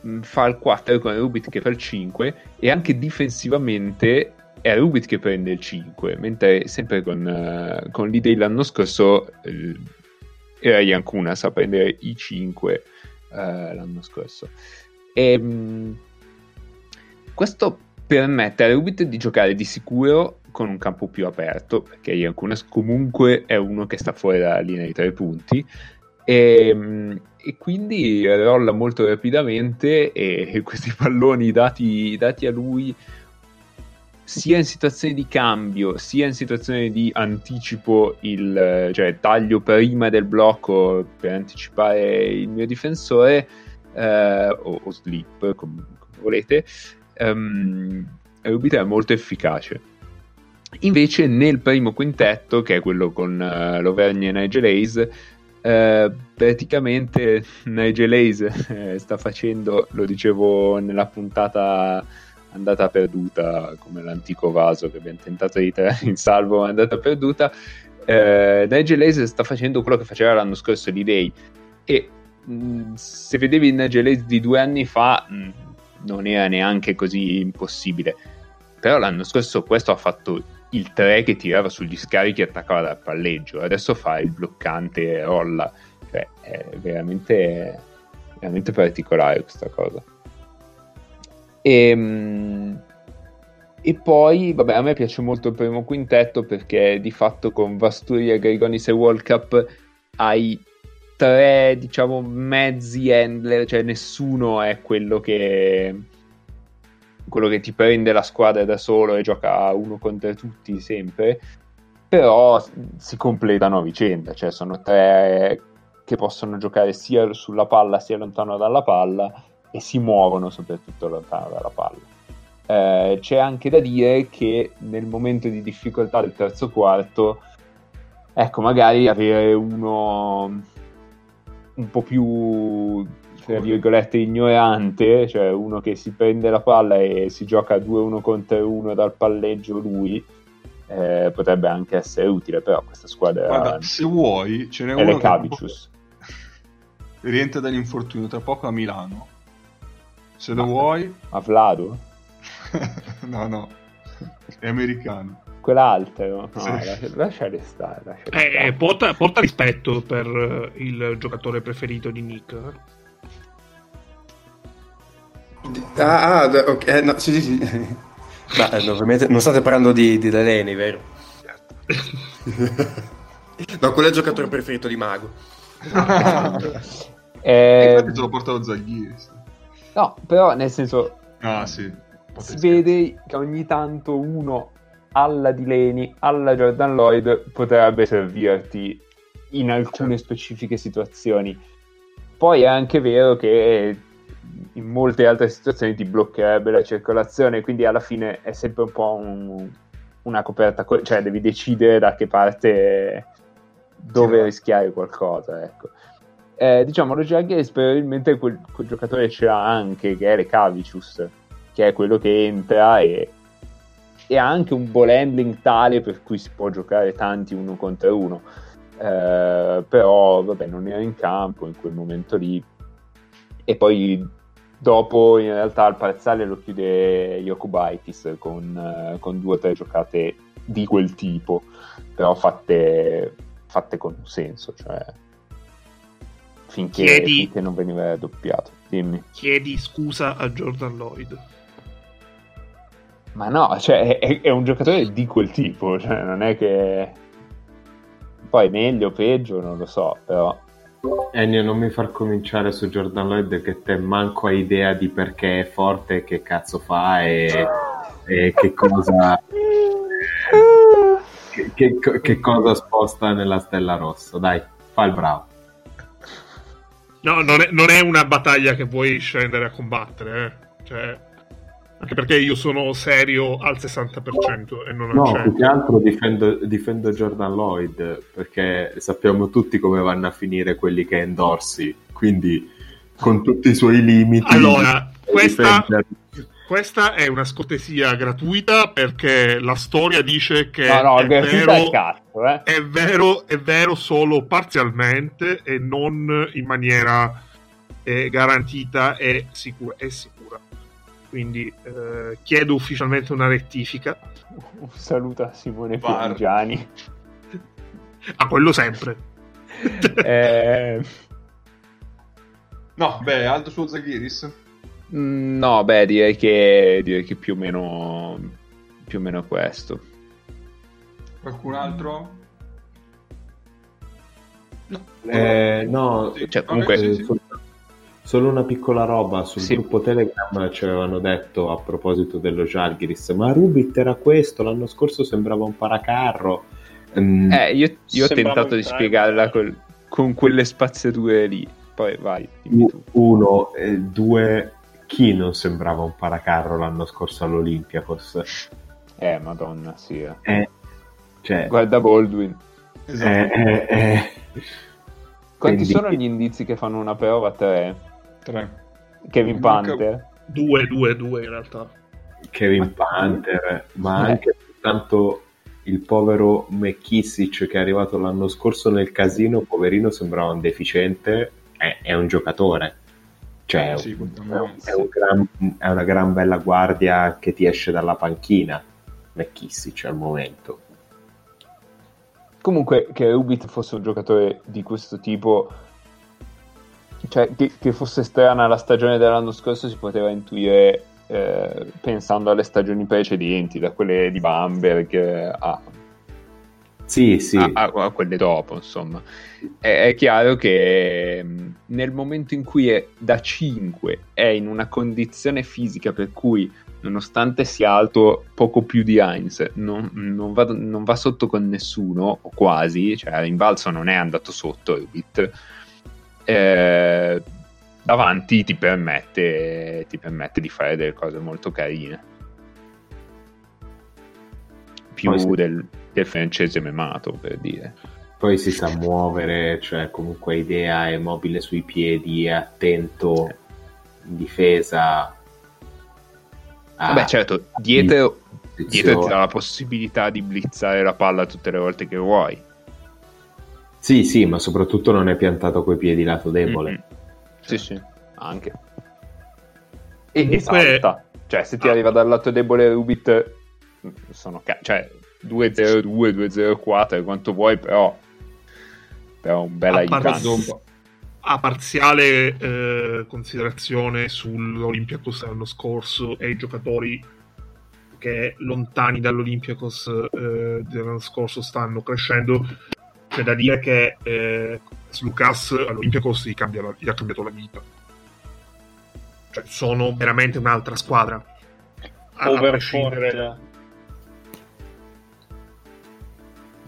mh, fa il 4 con Rubit che fa il 5 e anche difensivamente è Rubit che prende il 5 mentre sempre con, eh, con l'idea l'anno scorso eh, era Yankunas a prendere i 5 eh, l'anno scorso. E mh, questo permette a Rubit di giocare di sicuro con un campo più aperto perché Yankunas comunque è uno che sta fuori dalla linea dei tre punti. E, mh, e quindi rolla molto rapidamente e questi palloni dati, dati a lui sia in situazioni di cambio sia in situazioni di anticipo il cioè taglio prima del blocco per anticipare il mio difensore eh, o, o slip come, come volete um, Rubit è molto efficace. Invece nel primo quintetto che è quello con uh, Lovergne e Nigel Hayes eh, praticamente Nigel Hayes eh, sta facendo, lo dicevo nella puntata andata perduta, come l'antico vaso che abbiamo tentato di tirare in salvo, ma andata perduta. Eh, Nigel Hayes sta facendo quello che faceva l'anno scorso di Day. E mh, se vedevi il Nigel Hayes di due anni fa mh, non era neanche così impossibile. Però l'anno scorso questo ha fatto il 3 che tirava sugli scarichi e attaccava dal palleggio. Adesso fa il bloccante e rolla. Cioè è veramente veramente particolare questa cosa e, mm, e poi vabbè a me piace molto il primo quintetto perché di fatto con Vasturia, Grigonis e World Cup hai tre diciamo mezzi handler cioè nessuno è quello che quello che ti prende la squadra da solo e gioca uno contro tutti sempre però si completano a vicenda cioè sono tre che possono giocare sia sulla palla sia lontano dalla palla e si muovono soprattutto lontano dalla palla. Eh, c'è anche da dire che nel momento di difficoltà del terzo quarto ecco magari avere uno un po' più tra virgolette ignorante, cioè uno che si prende la palla e si gioca 2-1 contro 1 dal palleggio lui, eh, potrebbe anche essere utile, però questa squadra Guarda, se vuoi, ce n'è uno che rientra dall'infortunio tra poco a Milano. Se lo vuoi, A Vlado? no, no, è americano. Quell'altro? No, Sì. lascia- lasciare stare. lasciare Eh, stare. porta, porta rispetto per eh, il giocatore preferito di Nick. eh. Ah, ah, ok, eh, no, sì, sì, sì. Ma eh, ovviamente non state parlando di, di Delaney, vero? no, quello è il giocatore preferito di Mago. Eh, Infatti te lo portavo Zaghiris. No, però nel senso Ah, sì. si vede che ogni tanto uno alla Dileni, alla Jordan Lloyd potrebbe servirti in alcune specifiche situazioni. Poi è anche vero che in molte altre situazioni ti bloccherebbe la circolazione, quindi alla fine è sempre un po' un- una coperta, co- cioè devi decidere da che parte dove Sì. rischiare qualcosa, ecco. Eh, diciamo, lo Jaguars probabilmente quel, quel giocatore ce l'ha anche, che è Recavicius, che è quello che entra e, e ha anche un ball handling tale per cui si può giocare tanti uno contro uno. Eh, però, vabbè, non era in campo in quel momento lì. E poi dopo, in realtà, il parziale lo chiude Yokubaitis con, eh, con due o tre giocate di quel tipo, però fatte, fatte con un senso, cioè finché, Chiedi- finché non veniva raddoppiato. Dimmi. chiedi scusa a Jordan Lloyd. Ma no, cioè, è, è un giocatore di quel tipo, cioè, non è che... Poi meglio o peggio, non lo so, però... Ennio, non mi far cominciare su Jordan Lloyd che te manco hai idea di perché è forte, che cazzo fa e, e che cosa che, che- che cosa sposta nella stella rossa. Dai, fa il bravo. No, non è, non è una battaglia che vuoi scendere a combattere, eh. Cioè, anche perché io sono serio al 60% e non al No, 100%. più che altro difendo, difendo Jordan Lloyd perché sappiamo tutti come vanno a finire quelli che endorsi. Quindi, con tutti i suoi limiti, Allora, questa, difendere- questa è una scortesia gratuita perché la storia dice che No, no, è, vero, cazzo, eh. è, vero, è vero solo parzialmente e non in maniera eh, garantita e sicura. È sicura. Quindi eh, chiedo ufficialmente una rettifica. Un saluto a Simone. Piangiani. A quello sempre. Eh, No, beh, Aldo su Zaghiris. Mm, no, beh, direi che, direi che più o meno più o meno questo. Qualcun altro? No. Eh, no, Sì, cioè, comunque- sì, sì. sol- Solo una piccola roba sul Sì. gruppo Telegram ci avevano detto a proposito dello Jalgiris, ma Rubit era questo, l'anno scorso sembrava un paracarro. Mm, Eh, io, io ho tentato di spiegarla col- con quelle spaziature lì. Poi vai, dimmi tu. uno, e due, chi non sembrava un paracarro l'anno scorso all'Olympiakos? Eh, madonna, sì. eh. Eh, cioè, Guarda Baldwin. Esatto. eh, eh, eh. Quanti Quindi- sono gli indizi che fanno una prova? Tre. Tre. Kevin Manca- Panther. Due, due, due in realtà. Kevin Panther, ma Eh. anche tanto il povero McKissic che è arrivato l'anno scorso nel casino, poverino, sembrava un deficiente, è, è un giocatore. Cioè, Sì, è, un- completamente. è un gran- è una gran bella guardia che ti esce dalla panchina, McKissic al momento. Comunque, che Rubit fosse un giocatore di questo tipo, cioè che, che fosse strana la stagione dell'anno scorso, si poteva intuire eh, pensando alle stagioni precedenti, da quelle di Bamberg a, Sì, sì, a- a- quelle dopo, insomma. È, è chiaro che mh, nel momento in cui è da 5 è in una condizione fisica per cui, nonostante sia alto poco più di Heinz, non, non va, non va sotto con nessuno, o quasi, cioè a rimbalzo non è andato sotto Rubit, eh, davanti ti permette, ti permette di fare delle cose molto carine. Più Poi sì. Del, del francese memato, per dire. poi si sa muovere, cioè comunque idea, è mobile sui piedi, è attento in difesa. Ah, Vabbè, certo, dietro, dietro ti dà la possibilità di blizzare la palla tutte le volte che vuoi. Sì, sì, ma soprattutto non è piantato coi piedi lato debole. Mm-mm. Sì, sì, anche. E, e salta. Cioè, se ti arriva dal lato debole Rubit, sono ca- cioè 2-0-2, 2-0-4, quanto vuoi, però, però un bel aiutante. A parziale eh, considerazione sull'Olympiakos dell'anno scorso e i giocatori che lontani dall'Olympiakos eh, dell'anno scorso stanno crescendo, c'è da dire che eh, Lucas all'Olympiakos gli, cambia la- gli ha cambiato la vita. Cioè, sono veramente un'altra squadra. A, a prescindere,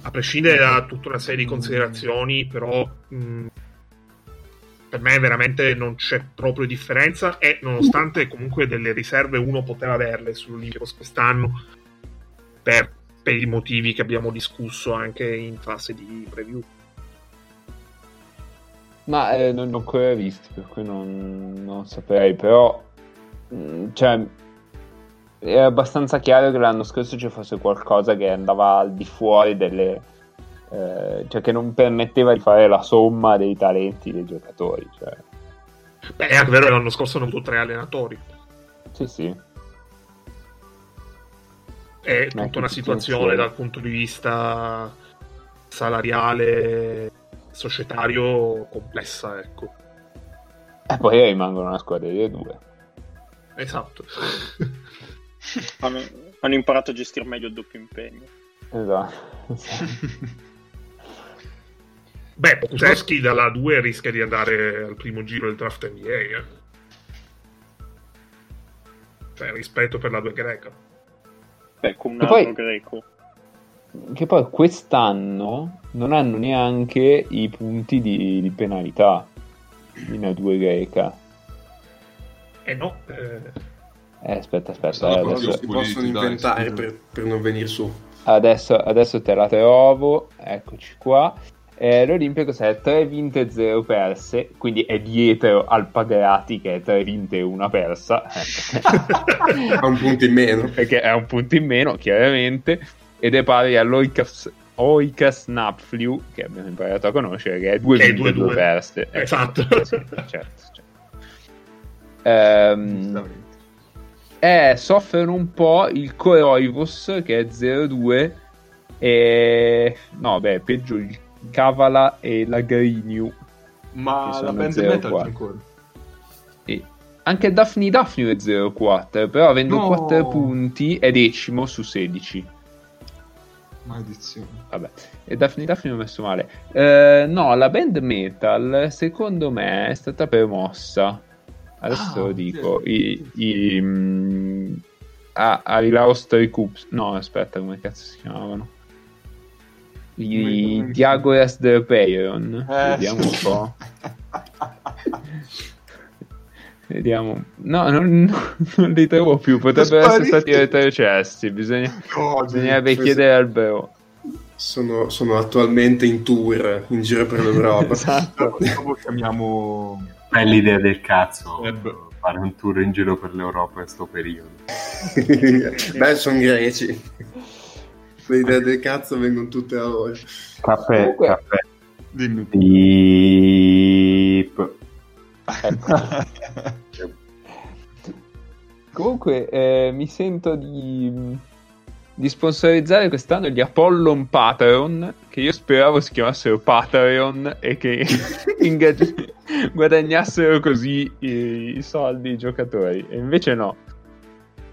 a prescindere da tutta una serie di considerazioni, però mh, per me veramente non c'è proprio differenza e nonostante comunque delle riserve uno poteva averle sull'Olympiakos quest'anno per, per i motivi che abbiamo discusso anche in fase di preview. Ma eh, non l'ho ancora visti, per cui non, non saprei, però mh, cioè, è abbastanza chiaro che l'anno scorso ci fosse qualcosa che andava al di fuori delle... eh, cioè che non permetteva di fare la somma dei talenti dei giocatori. Cioè. Beh, è anche vero che l'anno scorso hanno avuto tre allenatori. Sì, sì. È tutta una situazione dal punto di vista salariale, societario complessa, ecco. E poi rimangono una squadra di due. Esatto. Hanno, hanno imparato a gestire meglio il doppio impegno. Esatto. Beh, Pokusevski dalla 2 rischia di andare al primo giro del draft NBA. Eh. Cioè, rispetto per la 2 greca. Beh, con un altro poi- greco. Che poi quest'anno non hanno neanche i punti di, di penalità in A2 greca. Eh no, eh, Eh, aspetta, aspetta, eh, adesso, si possono dai, inventare per, per non venire su. adesso, adesso te la trovo, eccoci qua. Eh, L'Olimpia cos'è? 3 vinte e 0 perse, quindi è dietro al Pagrati che è 3 vinte e una persa. Ecco. Ha un punto in meno. perché è un punto in meno, chiaramente, ed è pari all'Oikas Oikas Napfliu, che abbiamo imparato a conoscere, che è 2 Che è vinte e 2 2-2. perse. Ecco, Esatto. sì, certo, certo. Giustamente. Eh, soffrono un po' il Koroivos che è 0-2 e no beh peggio il Kavala e la Griniu Ma la band 0 metal ancora. e anche Daphne Daphne è 0-4 però avendo No. 4 punti è decimo su 16 Maledizione. vabbè e Daphne Daphne ho messo male Eh, no la band metal secondo me è stata promossa adesso Ah, dico sì. i, i, mm, ah, ai Laostri Coops. No aspetta come cazzo si chiamavano? I Diagoras del Peiron. Eh, vediamo un po' vediamo. No non, non li trovo più. Potrebbero essere stati retrocessi. Bisogna, No, bisognerebbe chiedere al Bro Sono, sono attualmente in tour in giro per l'Europa. esatto. Dopo chiamiamo Bell'idea del cazzo. Eh, beh. Fare un tour in giro per l'Europa in sto periodo. Beh, sono greci. Le idee del cazzo vengono tutte a loro. Caffè, Comunque- caffè. Dimmi. Beep. Comunque eh, mi sento di, di sponsorizzare quest'anno gli Apollon Patreon, che io speravo si chiamassero Patreon e che ingaggi- guadagnassero così i, i soldi i giocatori. E invece no.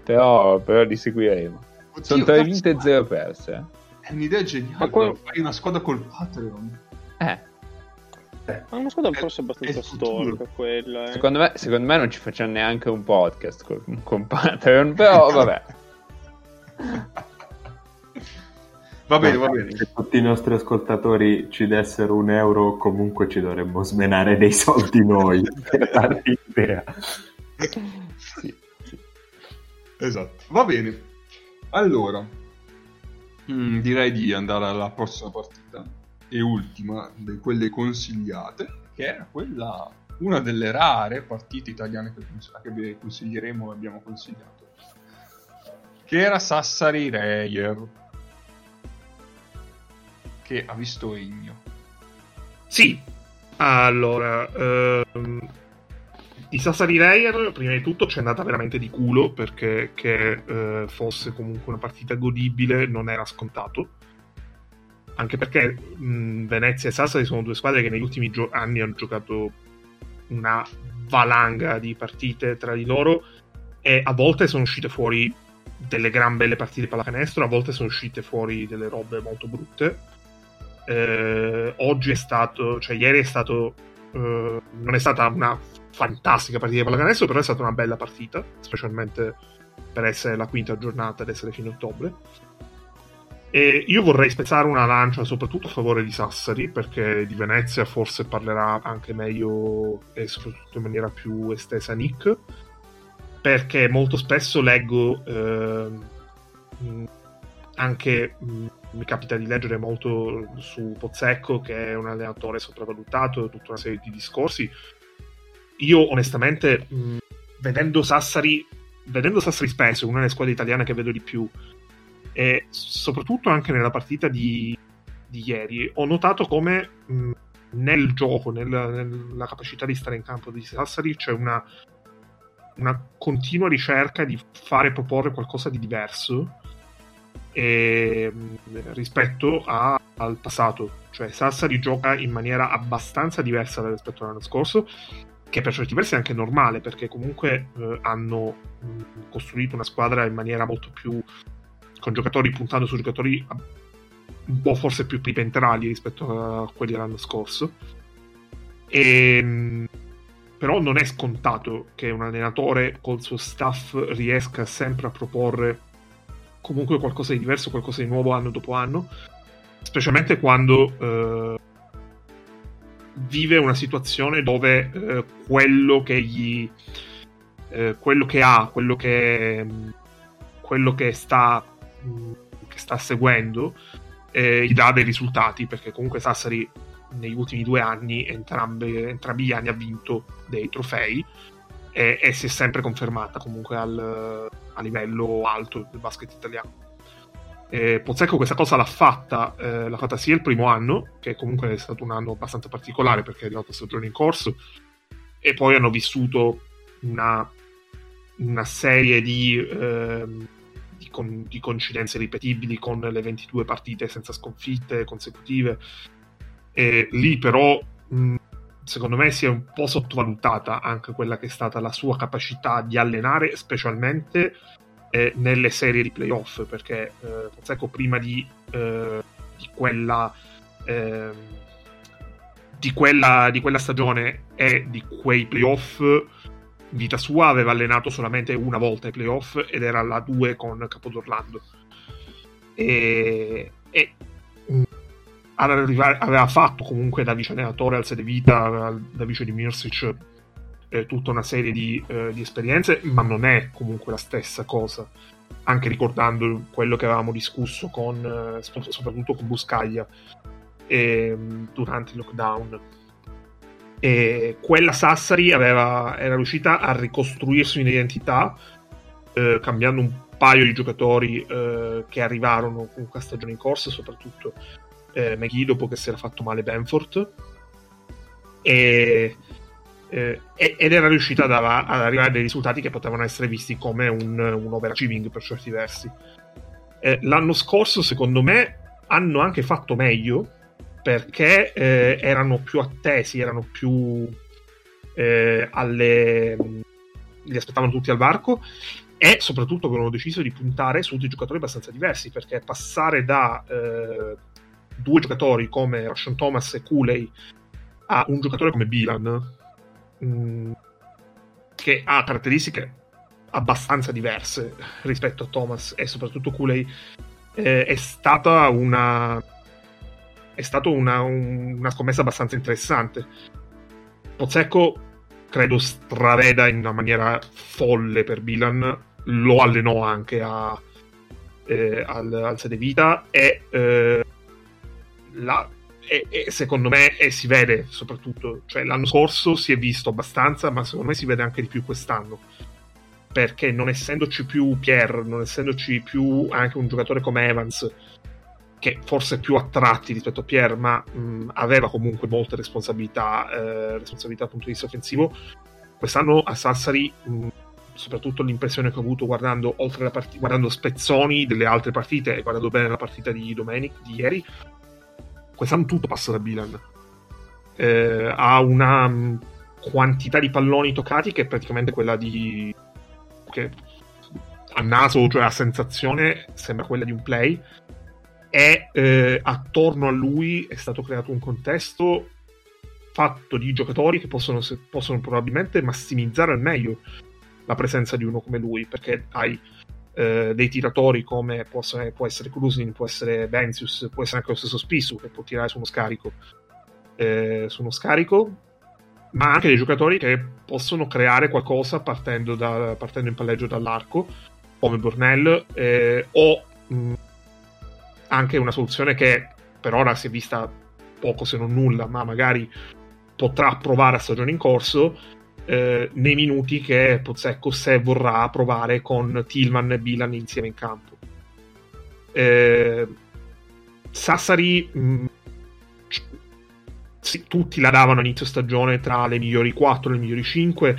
Però, però li seguiremo. Oddio, Sono 3 cazzo, vinte e 0 perse. È un'idea geniale. Quello- Fai una squadra col Patreon. Eh, Ma una squadra forse è abbastanza storica quella. eh. secondo, me, secondo me non ci facciamo neanche un podcast con, con Patreon, però vabbè. Va bene, va bene. Se tutti i nostri ascoltatori ci dessero un euro, comunque ci dovremmo smenare dei soldi noi per darvi idea. Sì, sì. Esatto. Va bene. Allora, mm, direi di andare alla prossima partita e ultima di quelle consigliate, che era quella, una delle rare partite italiane che, cons- che vi consiglieremo e abbiamo consigliato, che era Sassari Reyer, che ha visto Egno. Sì, allora, ehm, i Sassari Reyer, prima di tutto, ci è andata veramente di culo perché che eh, fosse comunque una partita godibile non era scontato. Anche perché mh, Venezia e Sassari sono due squadre che negli ultimi gio- anni hanno giocato una valanga di partite tra di loro e a volte sono uscite fuori delle gran belle partite di pallacanestro, a volte sono uscite fuori delle robe molto brutte. Eh, oggi è stato, cioè ieri è stato, eh, non è stata una fantastica partita di pallacanestro, però è stata una bella partita, specialmente per essere la quinta giornata ed essere fine ottobre. E io vorrei spezzare una lancia soprattutto a favore di Sassari, perché di Venezia forse parlerà anche meglio e soprattutto in maniera più estesa Nick, perché molto spesso leggo mh, anche mi capita di leggere molto su Pozzecco che è un allenatore sopravvalutato tutta una serie di discorsi. Io onestamente mh, vedendo Sassari vedendo Sassari spesso una delle squadre italiane che vedo di più e soprattutto anche nella partita di, di ieri ho notato come mh, nel gioco nel- nella capacità di stare in campo di Sassari c'è una una continua ricerca di fare proporre qualcosa di diverso e, rispetto a- al passato. Cioè Sassari gioca in maniera abbastanza diversa rispetto all'anno scorso che per certi versi è anche normale perché comunque eh, hanno mh, costruito una squadra in maniera molto più con giocatori puntando su giocatori a- un po' forse più pipentrali rispetto a quelli dell'anno scorso e, mh, però non è scontato che un allenatore col suo staff riesca sempre a proporre comunque qualcosa di diverso, qualcosa di nuovo anno dopo anno, specialmente quando eh, vive una situazione dove eh, quello che gli eh, quello che ha, quello che quello che sta mh, che sta seguendo eh, gli dà dei risultati perché comunque Sassari negli ultimi due anni entrambi, entrambi gli anni ha vinto dei trofei e, e si è sempre confermata comunque al, a livello alto del basket italiano. Eh, Pozzecco questa cosa l'ha fatta, eh, l'ha fatta sia il primo anno, che comunque è stato un anno abbastanza particolare perché è arrivato stagione in corso, e poi hanno vissuto una, una serie di, ehm, di, con- di coincidenze ripetibili con le 22 partite senza sconfitte consecutive. E lì però, mh, secondo me, si è un po' sottovalutata anche quella che è stata la sua capacità di allenare, specialmente eh, nelle serie di playoff, perché eh, Pozzecco prima di, eh, di quella... ehm, di quella, di quella stagione e di quei playoff vita sua aveva allenato solamente una volta i playoff ed era la 2 con Capodorlando e, e aveva fatto comunque da vice allenatore al Sede Vita da vice di Mirsic eh, tutta una serie di, eh, di esperienze ma non è comunque la stessa cosa anche ricordando quello che avevamo discusso con eh, sop- soprattutto con Buscaglia ehm, durante il lockdown. E quella Sassari aveva, era riuscita a ricostruirsi un'identità eh, cambiando un paio di giocatori eh, che arrivarono con questa stagione in corsa soprattutto eh, McGee dopo che si era fatto male Benfort e, eh, ed era riuscita ad, ad arrivare a dei risultati che potevano essere visti come un, un overachieving per certi versi. Eh, l'anno scorso secondo me hanno anche fatto meglio perché eh, erano più attesi, erano più eh, alle... li aspettavano tutti al varco e soprattutto avevano deciso di puntare su dei giocatori abbastanza diversi perché passare da eh, due giocatori come Roshan Thomas e Cooley a un giocatore come Bilan mh, che ha caratteristiche abbastanza diverse rispetto a Thomas e soprattutto Cooley eh, è stata una è stata una, un- una scommessa abbastanza interessante. Pozzecco credo straveda in una maniera folle per Bilan, lo allenò anche a, eh, al, al Sede Vita e, eh, la- e- e secondo me e si vede soprattutto, cioè l'anno scorso si è visto abbastanza, ma secondo me si vede anche di più quest'anno. Perché non essendoci più Pierre, non essendoci più anche un giocatore come Evans, che forse più a tratti rispetto a Pierre, ma mh, aveva comunque molte responsabilità, eh, responsabilità dal punto di vista offensivo. Quest'anno a Sassari, mh, soprattutto l'impressione che ho avuto guardando, oltre la partita, guardando spezzoni delle altre partite e guardando bene la partita di domenica, di ieri, quest'anno tutto passa da Bilan. Eh, ha una mh, quantità di palloni toccati che è praticamente quella di. che a naso, cioè a sensazione, sembra quella di un play e eh, attorno a lui è stato creato un contesto fatto di giocatori che possono, possono probabilmente massimizzare al meglio la presenza di uno come lui, perché hai eh, dei tiratori come essere, può essere Krusin, può essere Benzius, può essere anche lo stesso Spissu che può tirare su uno scarico, eh, su uno scarico, ma anche dei giocatori che possono creare qualcosa partendo, da- partendo in palleggio dall'arco, come Burnell, eh, o mh, anche una soluzione che per ora si è vista poco se non nulla, ma magari potrà provare a stagione in corso eh, nei minuti che Pozzecco se vorrà provare con Tillman e Bilan insieme in campo. Eh, Sassari mh, c- sì, tutti la davano inizio stagione tra le migliori 4 e le migliori 5,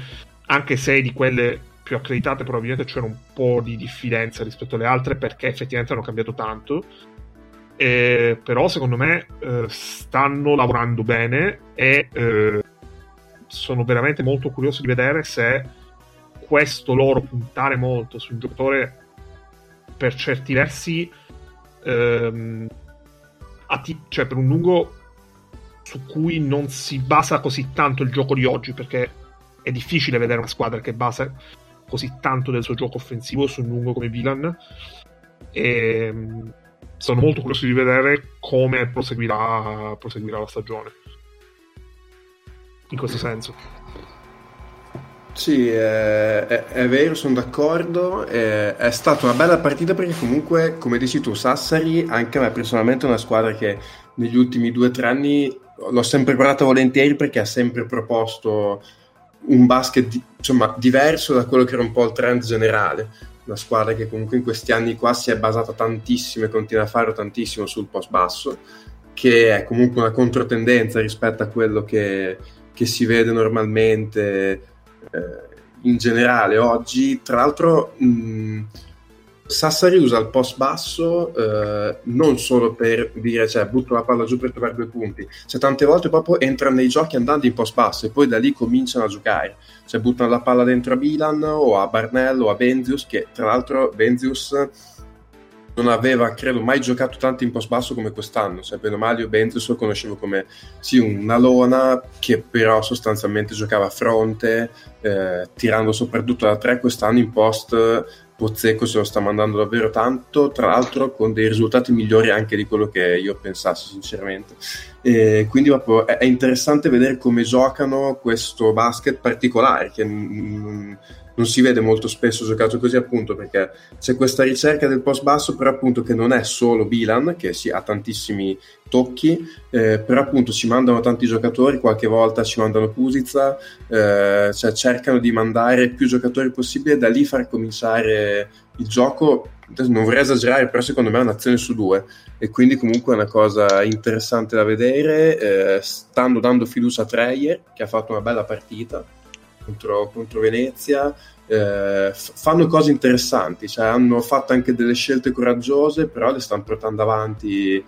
anche se di quelle più accreditate probabilmente c'era un po' di diffidenza rispetto alle altre perché effettivamente hanno cambiato tanto. Eh, però secondo me eh, stanno lavorando bene e eh, sono veramente molto curioso di vedere se questo loro puntare molto su un giocatore per certi versi ehm, ati- cioè per un lungo su cui non si basa così tanto il gioco di oggi perché è difficile vedere una squadra che basa così tanto del suo gioco offensivo su un lungo come Milan. E mm, sono molto curioso di vedere come proseguirà, proseguirà la stagione in questo senso Sì, è, è- è vero, sono d'accordo. È, è stata una bella partita perché comunque, come dici tu, Sassari, anche a me personalmente è una squadra che negli ultimi due o tre anni l'ho sempre guardata volentieri perché ha sempre proposto un basket di- insomma, diverso da quello che era un po' il trend generale. Una squadra che comunque in questi anni qua si è basata tantissimo e continua a farlo tantissimo sul post basso, che è comunque una controtendenza rispetto a quello che, che si vede normalmente eh, in generale oggi. Tra l'altro, mh, Sassari usa il post basso eh, non solo per dire cioè butto la palla giù per trovare due punti, cioè tante volte proprio entrano nei giochi andando in post basso e poi da lì cominciano a giocare, cioè buttano la palla dentro a Bilan o a Barnello o a Benzius che tra l'altro Benzius non aveva credo mai giocato tanto in post basso come quest'anno, cioè bene o male io Benzius lo conoscevo come sì una lona che però sostanzialmente giocava a fronte eh, tirando soprattutto da tre quest'anno in post Pozzecco se lo sta mandando davvero tanto, tra l'altro con dei risultati migliori anche di quello che io pensassi sinceramente. E quindi proprio è, interessante vedere come giocano questo basket particolare che mm, non si vede molto spesso giocato così appunto perché c'è questa ricerca del post basso però appunto che non è solo Bilan che sì, ha tantissimi tocchi eh, però appunto ci mandano tanti giocatori qualche volta ci mandano Pusica eh, cioè cercano di mandare più giocatori possibile da lì far cominciare il gioco non vorrei esagerare però secondo me è un'azione su due e quindi comunque è una cosa interessante da vedere eh, stanno dando fiducia a Treyer che ha fatto una bella partita contro, contro Venezia eh, fanno cose interessanti cioè hanno fatto anche delle scelte coraggiose però le stanno portando avanti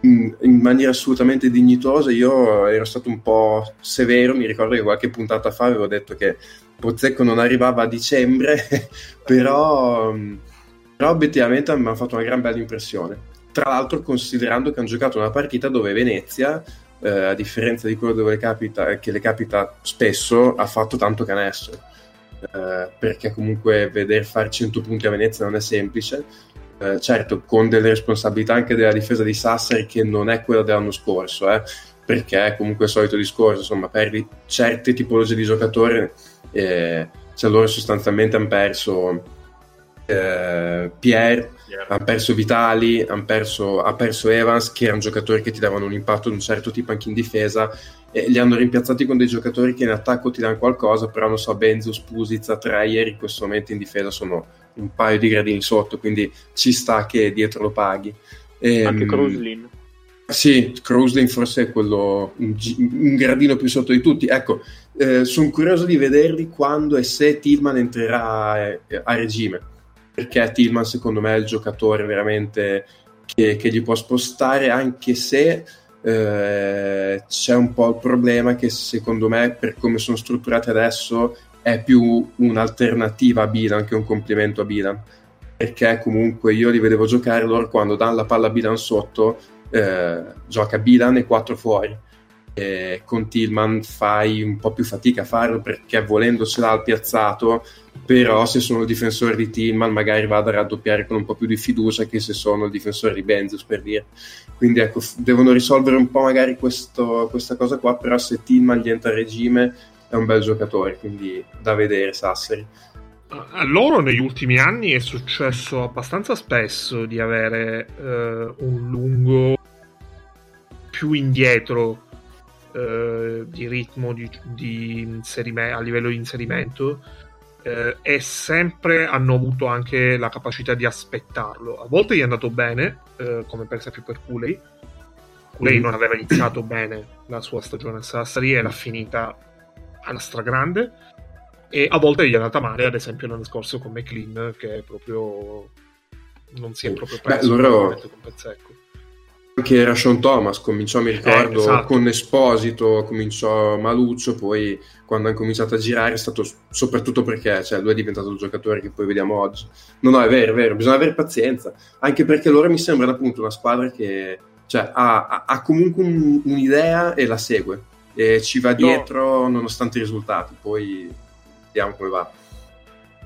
in, in maniera assolutamente dignitosa. Io ero stato un po' severo mi ricordo che qualche puntata fa avevo detto che Pozzecco non arrivava a dicembre però, però obiettivamente mi ha fatto una gran bella impressione. Tra l'altro considerando che hanno giocato una partita dove Venezia eh, a differenza di quello dove le capita, che le capita spesso, ha fatto tanto canestro. Eh, perché comunque vedere fare 100 punti a Venezia non è semplice. Eh, certo, con delle responsabilità anche della difesa di Sassari che non è quella dell'anno scorso, eh, perché comunque il solito discorso, insomma, perdi certe tipologie di giocatori, eh, cioè loro sostanzialmente hanno perso eh, Pierre, hanno perso Vitali, hanno perso, ha perso Evans, che erano giocatori che ti davano un impatto di un certo tipo anche in difesa, e li hanno rimpiazzati con dei giocatori che in attacco ti danno qualcosa, però non so, Benzus, Pusica, Treyer in questo momento in difesa sono un paio di gradini sotto, quindi ci sta che dietro lo paghi. E, Anche mm, Cruslin. Sì, Cruslin forse è quello un, un gradino più sotto di tutti. Ecco, eh, sono curioso di vederli quando e se Tillman entrerà eh, a regime, perché Tillman secondo me è il giocatore veramente che, che gli può spostare, anche se eh, c'è un po' il problema che secondo me, per come sono strutturati adesso, è più un'alternativa a Bilan che un complimento a Bilan. Perché comunque io li vedevo giocare loro quando danno la palla a Bilan sotto, eh, gioca Bilan e 4 fuori. E con Tillman fai un po' più fatica a farlo perché volendo ce l'ha al piazzato, però se sono il difensore di Tillman magari vado a raddoppiare con un po' più di fiducia che se sono il difensore di Benzius per dire. Quindi ecco, devono risolvere un po' magari questo- questa cosa qua, però se Tillman gli entra a regime è un bel giocatore, quindi da vedere Sassari. A loro negli ultimi anni è successo abbastanza spesso di avere eh, un lungo più indietro eh, di ritmo di, di inserime- a livello di inserimento eh, e sempre hanno avuto anche la capacità di aspettarlo. A volte gli è andato bene, eh, come per esempio per Cooley. Cooley Mhm. non aveva iniziato bene la sua stagione a Sassari e l'ha finita alla stragrande e a volte gli è andata male, ad esempio l'anno scorso con McLean che proprio non si è proprio Beh, preso loro- praticamente con Pezzecco. Anche Rashon Thomas cominciò, mi ricordo, Eh, esatto. con Esposito, cominciò Maluccio, poi quando hanno cominciato a girare è stato soprattutto perché cioè, lui è diventato il giocatore che poi vediamo oggi. No, no, è vero, è vero, bisogna avere pazienza, anche perché loro mi sembrano appunto una squadra che cioè, ha, ha- ha comunque un- un'idea e la segue, e ci va dietro nonostante i risultati, poi vediamo come va.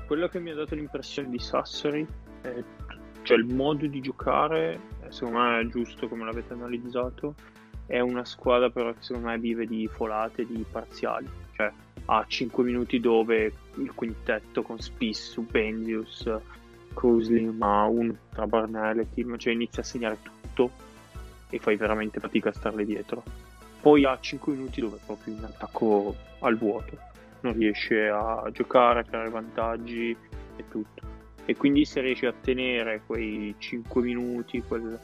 quello che mi ha dato l'impressione di Sassari è cioè il modo di giocare eh, secondo me è giusto come l'avete analizzato. È una squadra però che secondo me vive di folate di parziali. Cioè ha 5 minuti dove il quintetto con Spissu, Benzius Cruzlin, Maun tra Barnell e Tim cioè inizia a segnare tutto e fai veramente fatica a starle dietro. Poi ha 5 minuti dove è proprio in attacco al vuoto. Non riesce a giocare, a creare vantaggi e tutto. E quindi se riesce a tenere quei 5 minuti, quel,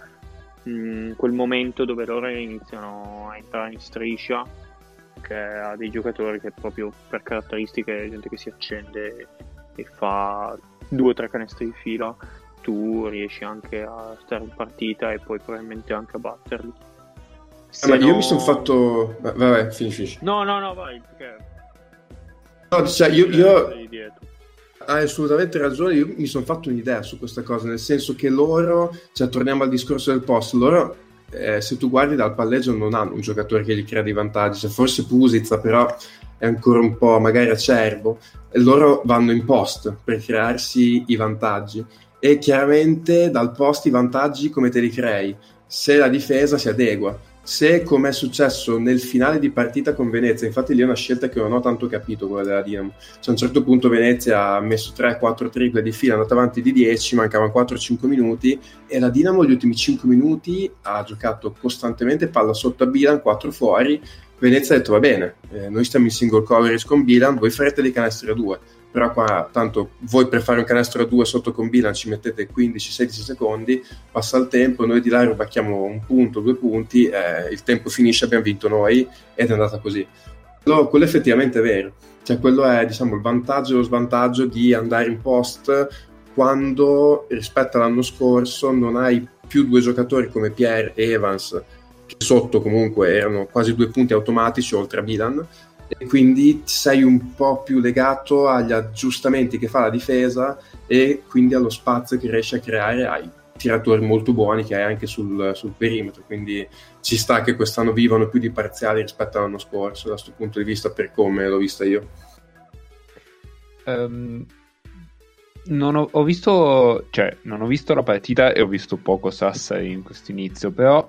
mm, quel momento dove loro iniziano a entrare in striscia, che ha dei giocatori che proprio per caratteristiche è gente che si accende e fa due o tre canestri di fila, tu riesci anche a stare in partita e poi probabilmente anche a batterli. Eh, ma Se io no- mi sono fatto... va- Vabbè, finisci. No, no, no, vai, perché... No, cioè, io, io. Hai assolutamente ragione, io mi sono fatto un'idea su questa cosa, nel senso che loro, cioè torniamo al discorso del post, loro eh, se tu guardi dal palleggio non hanno un giocatore che gli crea dei vantaggi, cioè, forse Pusizza però è ancora un po' magari acerbo, e loro vanno in post per crearsi i vantaggi e chiaramente dal post i vantaggi come te li crei? Se la difesa si adegua, se come è successo nel finale di partita con Venezia, infatti lì è una scelta che non ho tanto capito quella della Dinamo, cioè, a un certo punto Venezia ha messo 3-4 triple di fila, è andata avanti di 10, mancavano 4-5 minuti e la Dinamo gli ultimi 5 minuti ha giocato costantemente palla sotto a Bilan, 4 fuori. Venezia ha detto va bene, eh, noi stiamo in single coverage con Bilan, voi farete dei canestri a 2, però qua tanto voi per fare un canestro a 2 sotto con Bilan ci mettete 15-16 secondi, passa il tempo, noi di là rubacchiamo un punto, due punti, eh, il tempo finisce, abbiamo vinto noi ed è andata così. Quello, quello effettivamente vero, cioè quello è diciamo il vantaggio e lo svantaggio di andare in post quando rispetto all'anno scorso non hai più due giocatori come Pierre e Evans che sotto comunque erano quasi due punti automatici oltre a Milan e quindi sei un po' più legato agli aggiustamenti che fa la difesa e quindi allo spazio che riesce a creare ai tiratori molto buoni che hai anche sul, sul perimetro. Quindi ci sta che quest'anno vivano più di parziali rispetto all'anno scorso da questo punto di vista per come l'ho vista io. Ehm, non ho, ho visto, cioè, non ho visto la partita e ho visto poco Sassari in questo inizio, però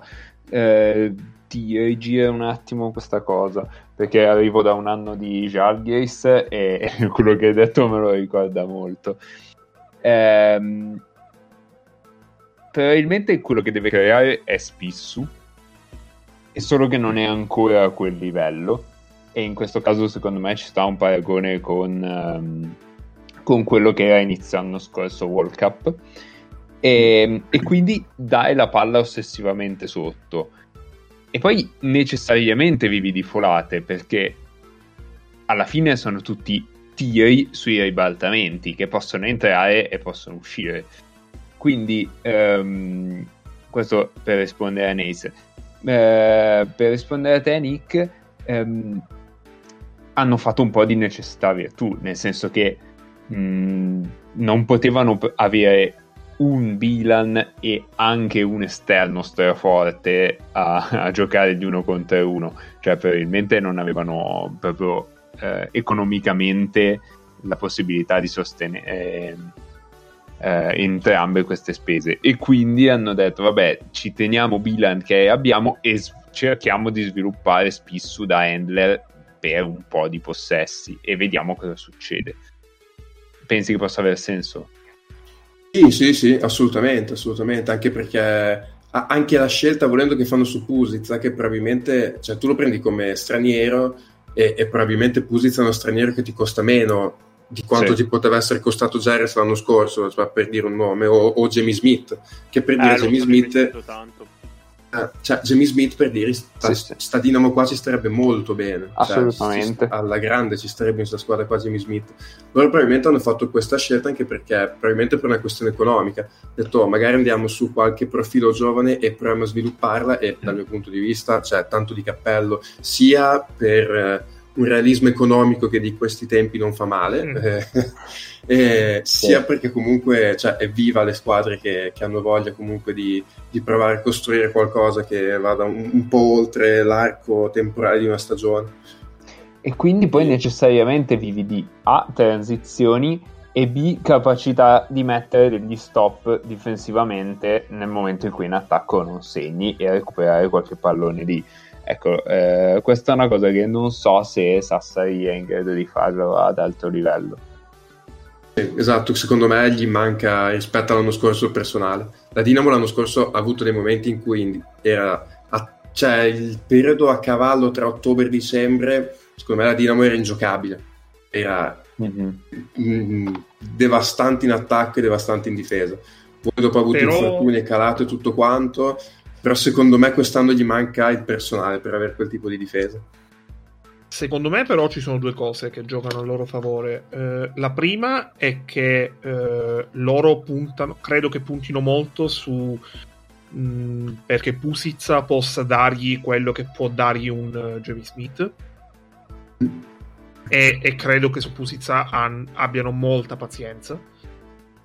eh, ti rigira un attimo questa cosa, perché arrivo da un anno di Jalgis e quello che hai detto me lo ricorda molto. Ehm, probabilmente quello che deve creare è Spissu, è solo che non è ancora a quel livello e in questo caso secondo me ci sta un paragone con, ehm, con quello che era inizio anno scorso World Cup e, e quindi dai la palla ossessivamente sotto e poi necessariamente vivi di folate perché alla fine sono tutti tiri sui ribaltamenti che possono entrare e possono uscire. Quindi ehm, questo per rispondere a Nace Eh, per rispondere a te Nick ehm, hanno fatto un po' di necessità virtù, nel senso che mh, non potevano avere un Bilan e anche un esterno straforte a, a giocare di uno contro uno, cioè probabilmente non avevano proprio eh, economicamente la possibilità di sostenere eh, entrambe queste spese. E quindi hanno detto vabbè ci teniamo Bilan che abbiamo e s- cerchiamo di sviluppare Spissu da handler per un po' di possessi e vediamo cosa succede. Pensi che possa aver senso? Sì, sì, sì, assolutamente, assolutamente, anche perché anche la scelta volendo che fanno su Pusizza, che probabilmente, cioè tu lo prendi come straniero e, e probabilmente Pusizza è uno straniero che ti costa meno di quanto Sì. ti poteva essere costato Jairus l'anno scorso, cioè, per dire un nome, o, o Jamie Smith, che per dire Eh, lo Jamie Smith... tanto. Eh, cioè, Jamie Smith per dire sta, Sì, sì. sta Dinamo qua ci starebbe molto bene Cioè, Assolutamente. ci- alla grande ci starebbe in questa squadra qua Jamie Smith loro probabilmente hanno fatto questa scelta anche perché probabilmente per una questione economica hanno detto "Oh, magari andiamo su qualche profilo giovane e proviamo a svilupparla e dal mio punto di vista c'è tanto di cappello sia per eh, un realismo economico che di questi tempi non fa male Mm. eh, e sia perché comunque cioè, è viva le squadre che, che hanno voglia comunque di, di provare a costruire qualcosa che vada un, un po' oltre l'arco temporale di una stagione. E quindi poi necessariamente vivi di A, transizioni e B, capacità di mettere degli stop difensivamente nel momento in cui in attacco non segni e recuperare qualche pallone lì. Ecco, eh, questa è una cosa che non so se Sassari è in grado di farlo ad alto livello. Sì, esatto, secondo me gli manca rispetto all'anno scorso il personale. La Dinamo l'anno scorso ha avuto dei momenti in cui era a- cioè il periodo a cavallo tra ottobre e dicembre, secondo me la Dinamo era ingiocabile. Era mm, devastante in attacco e devastante in difesa. Poi dopo ha avuto Però- infortuni, è calato e tutto quanto, però secondo me quest'anno gli manca il personale per avere quel tipo di difesa. Secondo me, però, ci sono due cose che giocano a loro favore. Eh, la prima è che eh, loro puntano, credo che puntino molto su mh, perché Pusizza possa dargli quello che può dargli un uh, Jamie Smith. E, e credo che su Pusizza han- abbiano molta pazienza.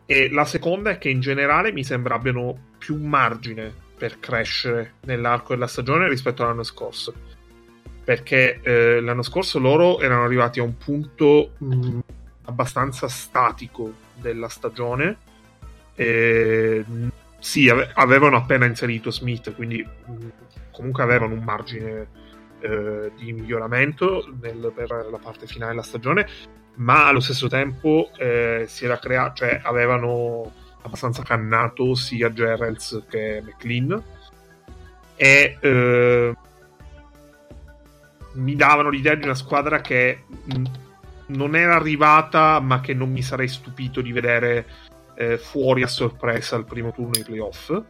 E la seconda è che in generale mi sembra abbiano più margine per crescere nell'arco della stagione rispetto all'anno scorso perché eh, l'anno scorso loro erano arrivati a un punto mh, abbastanza statico della stagione. E, mh, sì, ave- avevano appena inserito Smith, quindi mh, comunque avevano un margine eh, di miglioramento nel- per la parte finale della stagione, ma allo stesso tempo eh, si era creato, cioè avevano abbastanza cannato sia Gerrels che McLean e eh, mi davano l'idea di una squadra che non era arrivata, ma che non mi sarei stupito di vedere eh, fuori a sorpresa al primo turno ai playoff.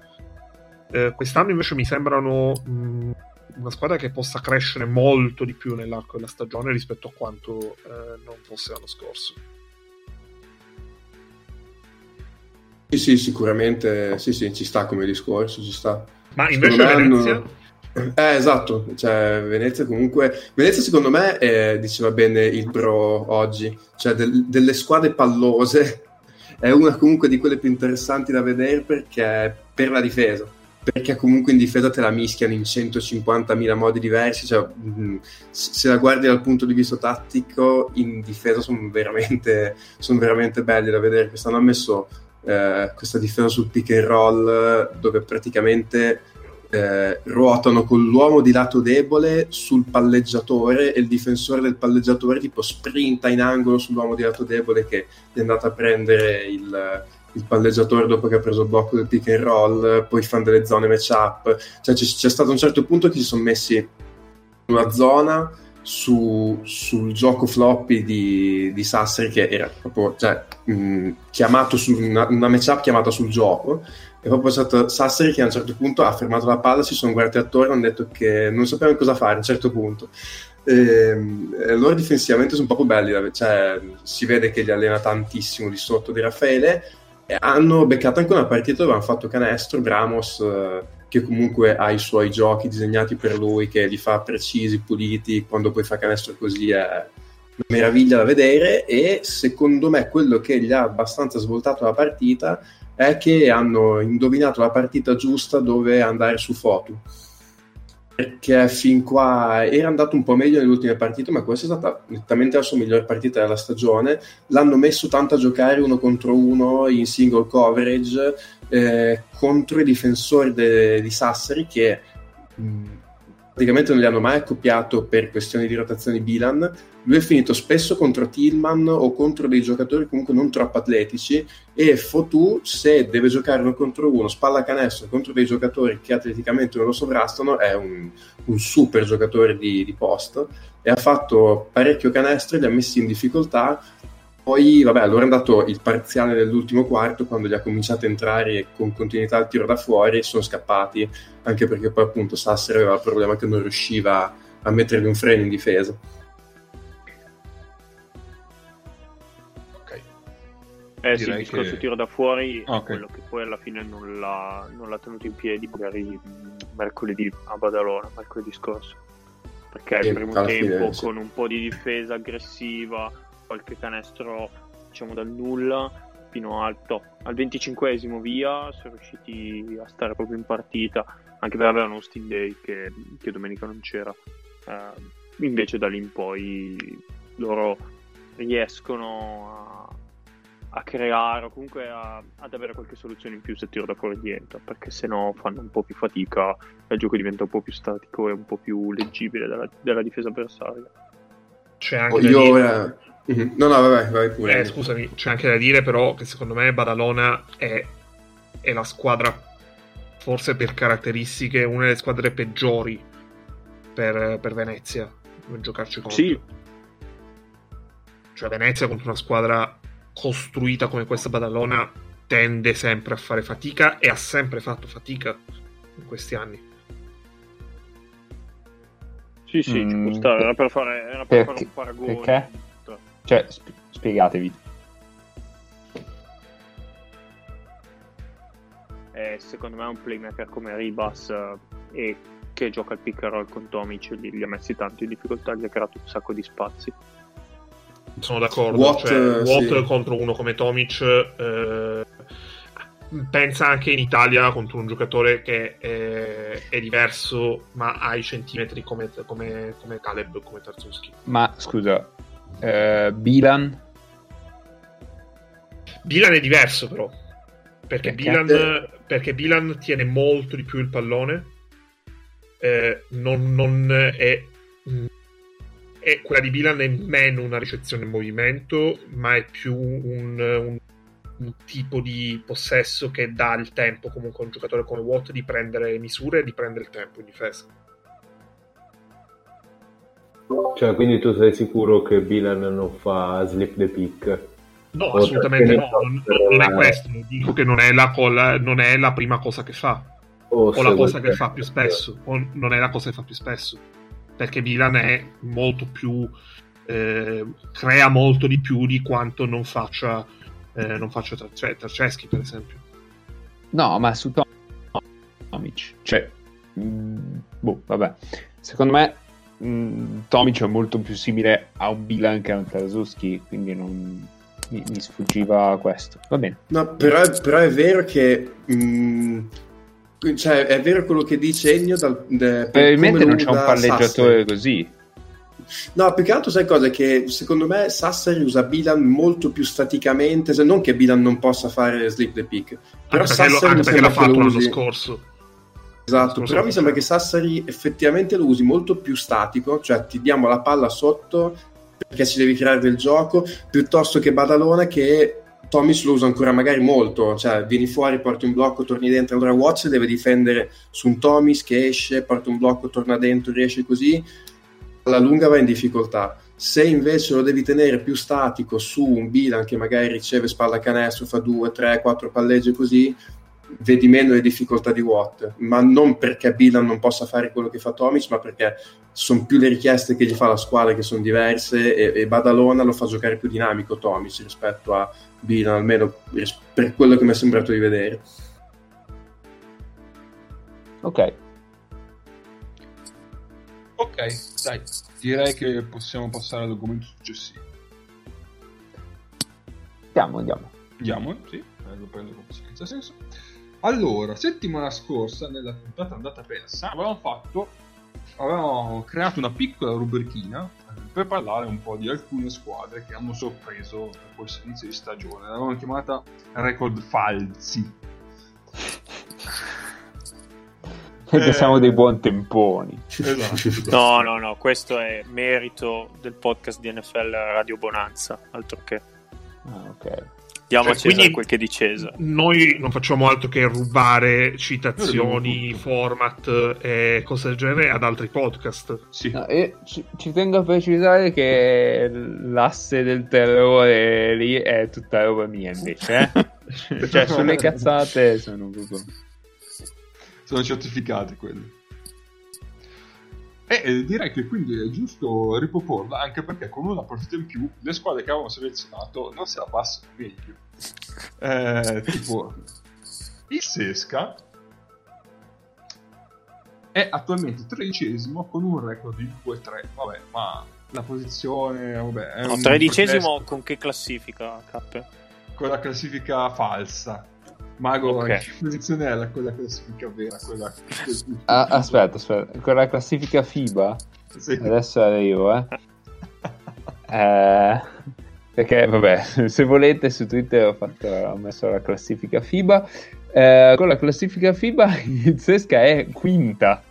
Eh, quest'anno invece mi sembrano mh, una squadra che possa crescere molto di più nell'arco della stagione rispetto a quanto eh, non fosse l'anno scorso. Sì, sì, sicuramente, sì, sì, ci sta come discorso, ci sta. Ma invece me hanno- Venezia, Eh, esatto, cioè Venezia comunque... Venezia secondo me, eh, diceva bene il bro oggi, cioè del- delle squadre pallose è una comunque di quelle più interessanti da vedere perché per la difesa, perché comunque in difesa te la mischiano in 150.000 modi diversi, cioè mh, se la guardi dal punto di vista tattico in difesa sono veramente, sono veramente belli da vedere, quest'anno hanno messo eh, questa difesa sul pick and roll dove praticamente eh, ruotano con l'uomo di lato debole sul palleggiatore e il difensore del palleggiatore tipo sprinta in angolo sull'uomo di lato debole che è andato a prendere il, il palleggiatore dopo che ha preso il blocco del pick and roll poi fanno delle zone match up. Cioè c'è, c'è stato un certo punto che si sono messi in una zona su- sul gioco floppy di, di Sassari che era proprio cioè, mh, chiamato su una, una matchup chiamata sul gioco è proprio stato Sassari che a un certo punto ha fermato la palla, si sono guardati attorno e hanno detto che non sapevano cosa fare a un certo punto. Ehm, E, loro difensivamente sono proprio belli, cioè, si vede che li allena tantissimo di sotto di Raffaele. E hanno beccato anche una partita dove hanno fatto canestro. Bramos, eh, che comunque ha i suoi giochi disegnati per lui, che li fa precisi, puliti. Quando poi fa canestro così è una meraviglia da vedere. E secondo me quello che gli ha abbastanza svoltato la partita è che hanno indovinato la partita giusta dove andare su Fotu. Perché fin qua era andato un po' meglio nelle ultime partite, ma questa è stata nettamente la sua migliore partita della stagione. L'hanno messo tanto a giocare uno contro uno in single coverage eh, contro i difensori de- di Sassari che mh, praticamente non li hanno mai accoppiato per questioni di rotazione Bilan. Lui è finito spesso contro Tillman o contro dei giocatori comunque non troppo atletici. E Fotu se deve giocare uno contro uno, spalla canestro contro dei giocatori che atleticamente non lo sovrastano è un, un super giocatore di, di post. E ha fatto parecchio canestro, li ha messi in difficoltà Poi, vabbè, allora è andato il parziale nell'ultimo quarto quando gli ha cominciato a entrare con continuità il tiro da fuori e sono scappati, anche perché poi appunto Sassari aveva il problema che non riusciva a mettergli un freno in difesa. Ok. Eh sì, il Direi discorso che- tiro da fuori è Ok. quello che poi alla fine non l'ha, non l'ha tenuto in piedi magari mercoledì a Badalona, mercoledì scorso. Perché Sì, il primo alla fine, tempo sì. con un po' di difesa aggressiva, qualche canestro diciamo dal nulla, fino al, top. al 25esimo via sono riusciti a stare proprio in partita, anche perché avevano Austin Day che, che domenica non c'era. Eh, invece da lì in poi loro riescono a, a creare o comunque a- ad avere qualche soluzione in più se tiro da fuori diventa perché se no fanno un po' più fatica e il gioco diventa un po' più statico e un po' più leggibile dalla, dalla difesa avversaria C'è Oh, anche da io dire- Mhm. No, no, vabbè, vai pure. Eh, scusami, c'è anche da dire però che secondo me Badalona è, è la squadra, forse per caratteristiche, una delle squadre peggiori per, per Venezia, per giocarci contro. Sì. Cioè Venezia contro una squadra costruita come questa Badalona tende sempre a fare fatica e ha sempre fatto fatica in questi anni. sì sì ci Mm, può stare era per fare, era per fare perché- un paragone perché? Cioè, sp- spiegatevi. Eh, secondo me è un playmaker come Ribas eh, e che gioca il pick and roll con Tomic li, li ha messi tanto in difficoltà gli ha creato un sacco di spazi Sono d'accordo. Watt, cioè, eh, Watt sì. contro uno come Tomic. eh, pensa anche in Italia contro un giocatore che è, è diverso, ma ha i centimetri come, come, come Caleb, come Tarzowski. Ma scusa, eh, Bilan? Bilan è diverso, però. Perché, Perché? Bilan, perché Bilan tiene molto di più il pallone. eh, non, non è, è- Quella di Bilan è meno una ricezione in movimento, ma è più un, un- un tipo di possesso che dà il tempo comunque a un giocatore come Watt di prendere misure e di prendere il tempo in difesa. Cioè, quindi tu sei sicuro che Bilan non fa slip the pick? No, O assolutamente no. Non, non è per- questo. Dico che non è la, non è la prima cosa che fa. O, o la cosa che fa più spesso, o non è la cosa che fa più spesso, perché Milan è molto più eh, crea molto di più di quanto non faccia eh, non faccia Tarce- Tarceschi per esempio No, ma su Tom- Tomic. Cioè, mm, boh, vabbè. Secondo me mm, Tomic è molto più simile a un Bilan che a un Tarzuski, quindi non... mi, mi sfuggiva questo. Va bene. No, però, però è vero che... mh, cioè, è vero quello che dice Ennio dal, de- per Probabilmente non c'è un palleggiatore Sassari. così. No, più che altro sai cosa? Che secondo me Sassari usa Bilan molto più staticamente, se non che Bilan non possa fare slip the pick. Però anche perché, lo, Sassari anche perché l'ha fatto lo l'anno scorso Esatto, però mi sembra che Sassari effettivamente lo usi molto più statico, cioè ti diamo la palla sotto perché ci devi creare del gioco, piuttosto che Badalona che Tomis lo usa ancora magari molto, cioè vieni fuori, porti un blocco, torni dentro, allora Watch deve difendere su un Tomis che esce, porta un blocco, torna dentro, riesce così, alla lunga va in difficoltà. Se invece lo devi tenere più statico su un Bilan che magari riceve spalla canestro, fa 2, 3, 4 palleggi così, vedi meno le difficoltà di Watt, ma non perché Bilan non possa fare quello che fa Tomic, ma perché sono più le richieste che gli fa la squadra che sono diverse e, e Badalona lo fa giocare più dinamico Tomic rispetto a Bilan, almeno ris- per quello che mi è sembrato di vedere. Ok. Ok, dai, direi che possiamo passare all'argomento successivo. Andiamo, andiamo. Andiamo, sì, eh, lo prendo proprio senza senso. Allora, settimana scorsa, nella puntata andata persa, avevamo fatto, avevamo creato una piccola rubrichina eh, per parlare un po' di alcune squadre che hanno sorpreso per questo inizio di stagione. L'avevamo chiamata Record Falsi. Perché Eh. siamo dei buon temponi. Esatto. no no no questo è merito del podcast di NFL Radio Bonanza altro che Ah, ok. Diamo a Cioè, Cesare quindi- quel che è di Cesare. Noi non facciamo altro che rubare citazioni, format e cose del genere ad altri podcast. Sì. No, ci, ci tengo a precisare che l'asse del terrore lì è tutta roba mia invece. eh. cioè, sulle cazzate sono proprio. sono certificati quelli. E eh, direi che quindi è giusto riproporla anche perché con una partita in più le squadre che avevamo selezionato non se la passano meglio. Eh, tipo il Sesca è attualmente tredicesimo con un record di 2-3. Vabbè, ma la posizione vabbè, è No, un tredicesimo contesto con che classifica, K? con la classifica falsa. Mago, Ok. in che posizione è la, quella classifica vera? Quella... Ah, aspetta, aspetta, con la classifica FIBA Sì. adesso arrivo, eh. Eh, perché, vabbè, se volete su Twitter ho, fatto, ho messo la classifica FIBA. Eh, con la classifica FIBA il Sesca è quinta.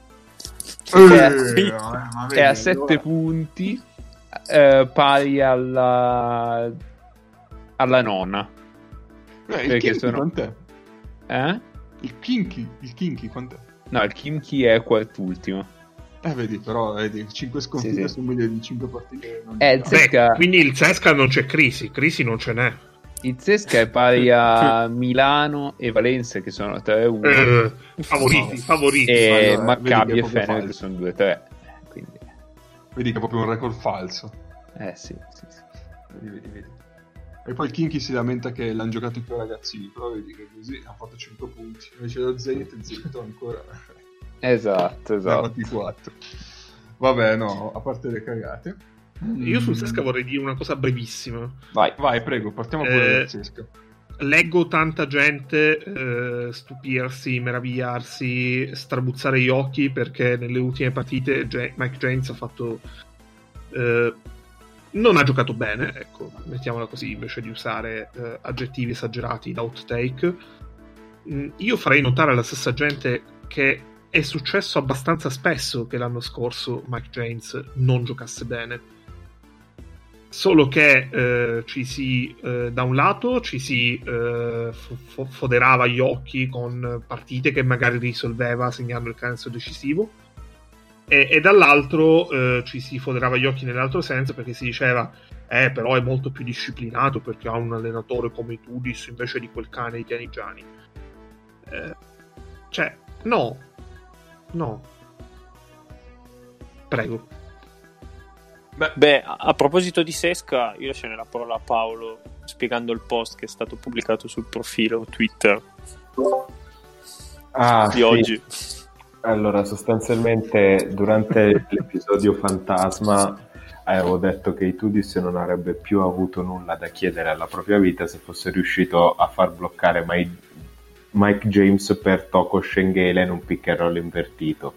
Eh, è, ma è a vedi, 7 allora- punti, eh, pari alla, alla nona. Eh, perché sono- quant'è? Eh? Il Kinky, il Kinky quant'è? No, il Kimchi è quartultimo. Eh, vedi, però, vedi, 5 sconfitte Sì, sì. sono meglio di 5 partite. Eh. Sesca- Beh, quindi il Cesca non c'è crisi, crisi non ce n'è. Il Zesca è pari a Milano e Valencia che sono 3-1 Eh, favoriti, favoriti. e allora, Maccabi e Fener che sono 2-3. Quindi, Vedi che è proprio un record falso. eh sì, sì, sì. Vedi, vedi, vedi. E poi il Kinky si lamenta che l'hanno giocato i tuoi ragazzini, però vedi che così hanno fatto 5 punti. Invece lo Zenit zitto ancora. Esatto, Ne ha esatto. fatti 4. Vabbè, no, a parte le cagate. Io sul. Sesca vorrei dire una cosa brevissima. Vai. Vai, prego, partiamo pure Eh, dal Sesca. Leggo tanta gente eh, stupirsi, meravigliarsi, strabuzzare gli occhi perché nelle ultime partite Mike James ha fatto. eh, non ha giocato bene, ecco, mettiamola così invece di usare eh, aggettivi esagerati da outtake. Mm, io farei notare alla stessa gente che è successo abbastanza spesso che l'anno scorso Mike James non giocasse bene solo che eh, ci si eh, da un lato ci si eh, fo- foderava gli occhi con partite che magari risolveva segnando il canestro decisivo e, e dall'altro eh, ci si foderava gli occhi nell'altro senso perché si diceva eh però è molto più disciplinato perché ha un allenatore come Tudis invece di quel cane di Pianigiani Eh, cioè no. No. Prego. Beh, a, a proposito di Sesca, io lascerei la parola a Paolo spiegando il post che è stato pubblicato sul profilo Twitter. Ah, di sì. oggi. Allora, sostanzialmente durante l'episodio Fantasma avevo detto che Itudis non avrebbe più avuto nulla da chiedere alla propria vita se fosse riuscito a far bloccare Mai- Mike James per Toko Schenghele in un pick and roll invertito.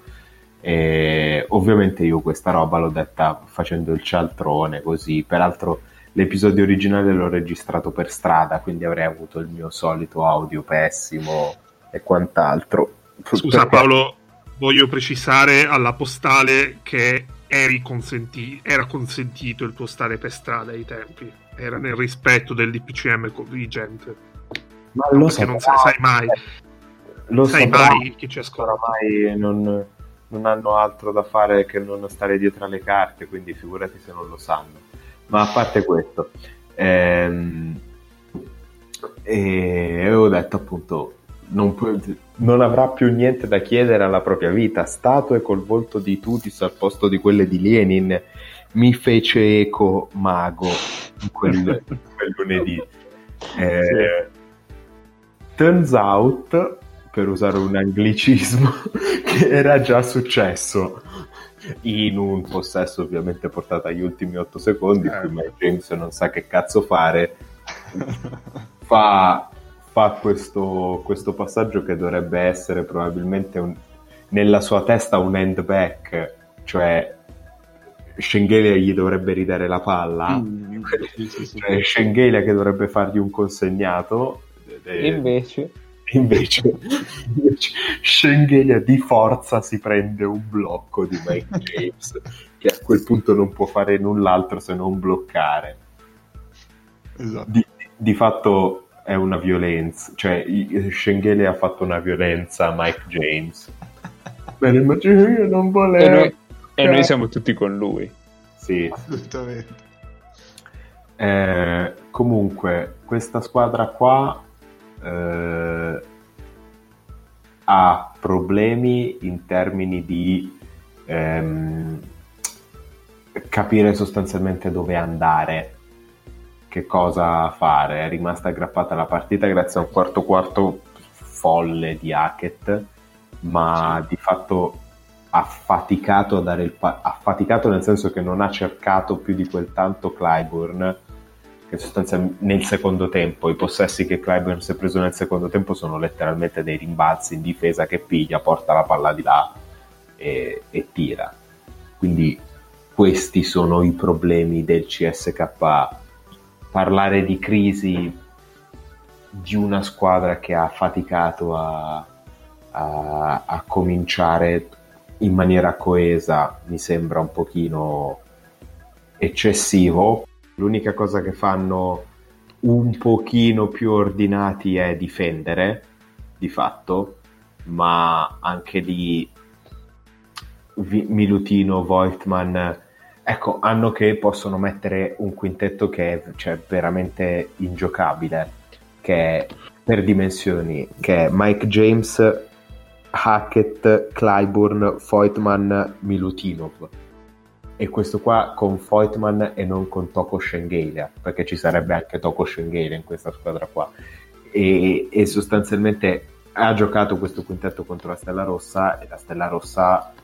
E ovviamente io questa roba l'ho detta facendo il cialtrone così. Peraltro l'episodio originale l'ho registrato per strada, quindi avrei avuto il mio solito audio pessimo e quant'altro. Scusa Perché- Paolo, voglio precisare alla postale che consenti- era consentito il tuo stare per strada ai tempi. Era nel rispetto del DPCM vigente. Ma lo Perché non saprà- sai mai, lo sai saprà, mai chi ci ascolta. oramai non, non hanno altro da fare che non stare dietro alle carte, quindi figurati se non lo sanno. Ma a parte questo, ehm, e avevo detto appunto, non, pu- non avrà più niente da chiedere alla propria vita. Statue col volto di Tutis al posto di quelle di Lenin mi fece eco mago quel, quel lunedì. Eh, Turns out, per usare un anglicismo, che era già successo in un possesso ovviamente portato agli ultimi 8 secondi, Mike James non sa che cazzo fare, fa, fa questo, questo passaggio che dovrebbe essere probabilmente un- nella sua testa un end back, cioè Schengelia gli dovrebbe ridare la palla, Mm, sì, sì, sì. cioè Schengelia che dovrebbe fargli un consegnato. eh, Invece, Invece, invece Schengelia di forza si prende un blocco di Mike James, che a quel punto non può fare null'altro se non bloccare. Esatto. Di, di fatto è una violenza, cioè i- Schengele ha fatto una violenza a Mike James. Bene, ma io non volevo. E noi, e noi siamo tutti con lui. Sì. Assolutamente. Eh, comunque, questa squadra qua eh, ha problemi in termini di ehm, capire sostanzialmente dove andare, che cosa fare. È rimasta aggrappata alla partita grazie a un quarto quarto folle di Hackett, ma di fatto ha faticato a dare il pa- ha faticato nel senso che non ha cercato più di quel tanto Clyburn che sostanzialmente nel secondo tempo. I possessi che Clyburn si è preso nel secondo tempo sono letteralmente dei rimbalzi in difesa che piglia, porta la palla di là e, e tira. Quindi questi sono i problemi del CSK parlare di crisi di una squadra che ha faticato a, a, a cominciare in maniera coesa mi sembra un pochino eccessivo. L'unica cosa che fanno un pochino più ordinati è difendere, di fatto, ma anche lì Milutino, Voigtman, ecco, hanno che possono mettere un quintetto che è cioè, veramente ingiocabile, che è per dimensioni, che è Mike James, Hackett, Clyburn, Voigtman, Milutinov. E questo qua con Voigtman e non con Toko Schengelia, perché ci sarebbe anche Toko Schengelia in questa squadra qua. E, e sostanzialmente ha giocato questo quintetto contro la Stella Rossa e la Stella Rossa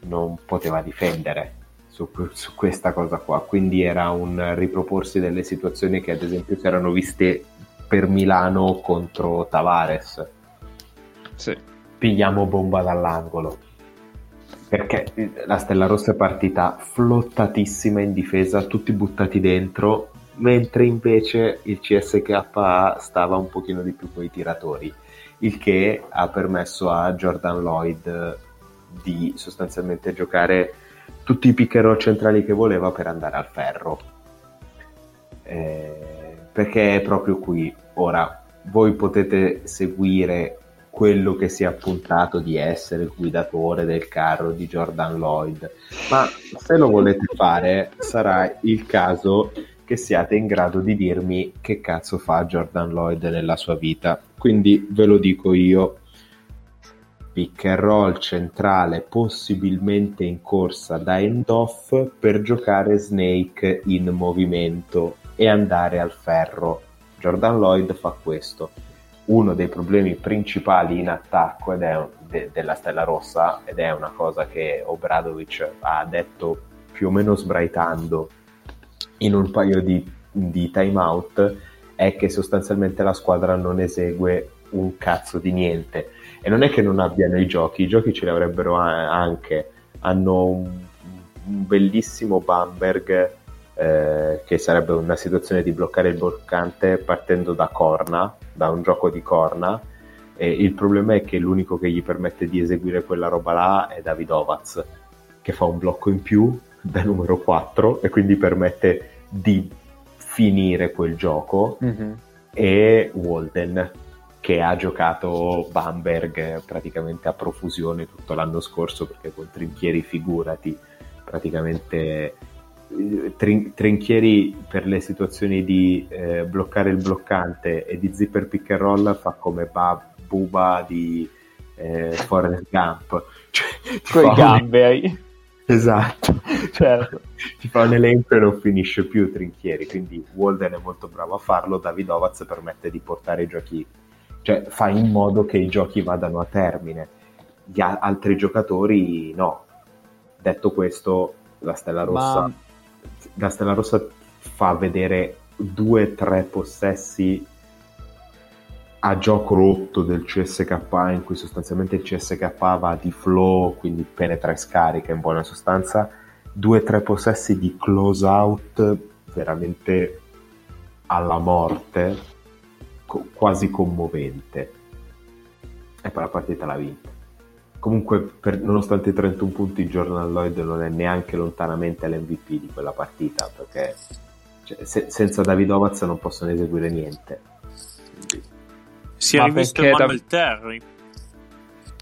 non poteva difendere su, su questa cosa qua. Quindi era un riproporsi delle situazioni che ad esempio si erano viste per Milano contro Tavares Sì. pigliamo bomba dall'angolo. Perché la Stella Rossa è partita flottatissima in difesa, tutti buttati dentro, mentre invece il CSKA stava un pochino di più con i tiratori, il che ha permesso a Jordan Lloyd di sostanzialmente giocare tutti i pick centrali che voleva per andare al ferro. Eh, perché è proprio qui. Ora, voi potete seguire quello che si è appuntato di essere il guidatore del carro di Jordan Lloyd, ma se lo volete fare sarà il caso che siate in grado di dirmi che cazzo fa Jordan Lloyd nella sua vita. Quindi ve lo dico io. Pick and roll centrale possibilmente in corsa da end-off per giocare Snake in movimento e andare al ferro. Jordan Lloyd fa questo uno dei problemi principali in attacco ed è de- della Stella Rossa ed è una cosa che Obradovic ha detto più o meno sbraitando in un paio di, di timeout è che sostanzialmente la squadra non esegue un cazzo di niente e non è che non abbiano i giochi, i giochi ce li avrebbero anche hanno un, un bellissimo Bamberg eh, che sarebbe una situazione di bloccare il bloccante partendo da corna, da un gioco di corna. E il problema è che l'unico che gli permette di eseguire quella roba là è Davidovaz, che fa un blocco in più da numero 4 e quindi permette di finire quel gioco. E Walden, che ha giocato Bamberg praticamente a profusione tutto l'anno scorso, perché con Trinchieri, figurati, praticamente eh, Trin- Trinchieri per le situazioni di eh, bloccare il bloccante e di zipper pick and roll fa come ba- Buba di eh, Forrest Gump cioè, Con i un- gamberi. esatto Certo. ti fa un elenco e non finisce più Trinchieri quindi Walden è molto bravo a farlo Davidovaz permette di portare i giochi cioè fa in modo che i giochi vadano a termine. Gli a- altri giocatori no. Detto questo la Stella Rossa Ma la Stella Rossa fa vedere due o tre possessi a gioco rotto del CSK in cui sostanzialmente il CSK va di flow quindi penetra e scarica in buona sostanza. Due o tre possessi di close out veramente alla morte co- quasi commovente e poi la partita l'ha vinta comunque per- nonostante i 31 punti Jordan Lloyd non è neanche lontanamente l'MVP di quella partita perché cioè, se- senza Davidovaz non possono eseguire niente Si è Ma rivisto perché da- Terry.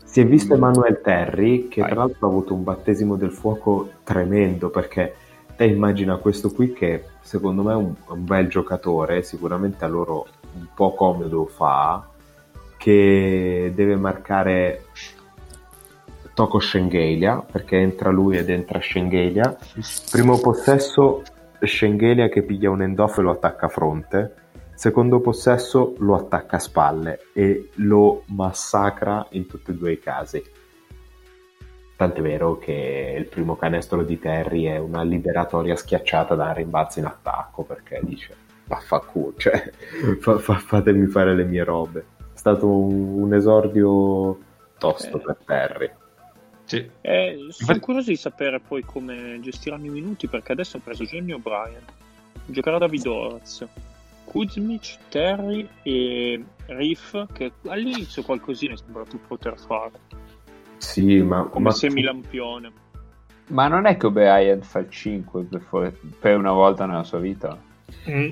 Si è visto Emanuele Terry, che Vai. tra l'altro ha avuto un battesimo del fuoco tremendo, perché te immagina questo qui che secondo me è un, un bel giocatore, sicuramente a loro un po' comodo fa, che deve marcare Toko Schengelia, perché entra lui ed entra Schengelia. Primo possesso Schengelia che piglia un end-off e lo attacca a fronte. Secondo possesso lo attacca a spalle e lo massacra in tutti e due i casi. Tant'è vero che il primo canestro di Terry è una liberatoria schiacciata da un rimbalzo in attacco perché dice vaffanculo, cioè fa- fa- fatemi fare le mie robe. È stato un, un esordio tosto Eh. per Terry. Sì. Eh, sono curioso di sapere poi come gestiranno i minuti perché adesso hanno preso Johnny O'Brien, giocherà David Oraz, Kuzmic, Terry e Riff che all'inizio qualcosina sembra tu poter fare, Sì, ma, come ma semilampione. Ma non è che O'Brien fa il 5 per, for- per una volta nella sua vita? Mm,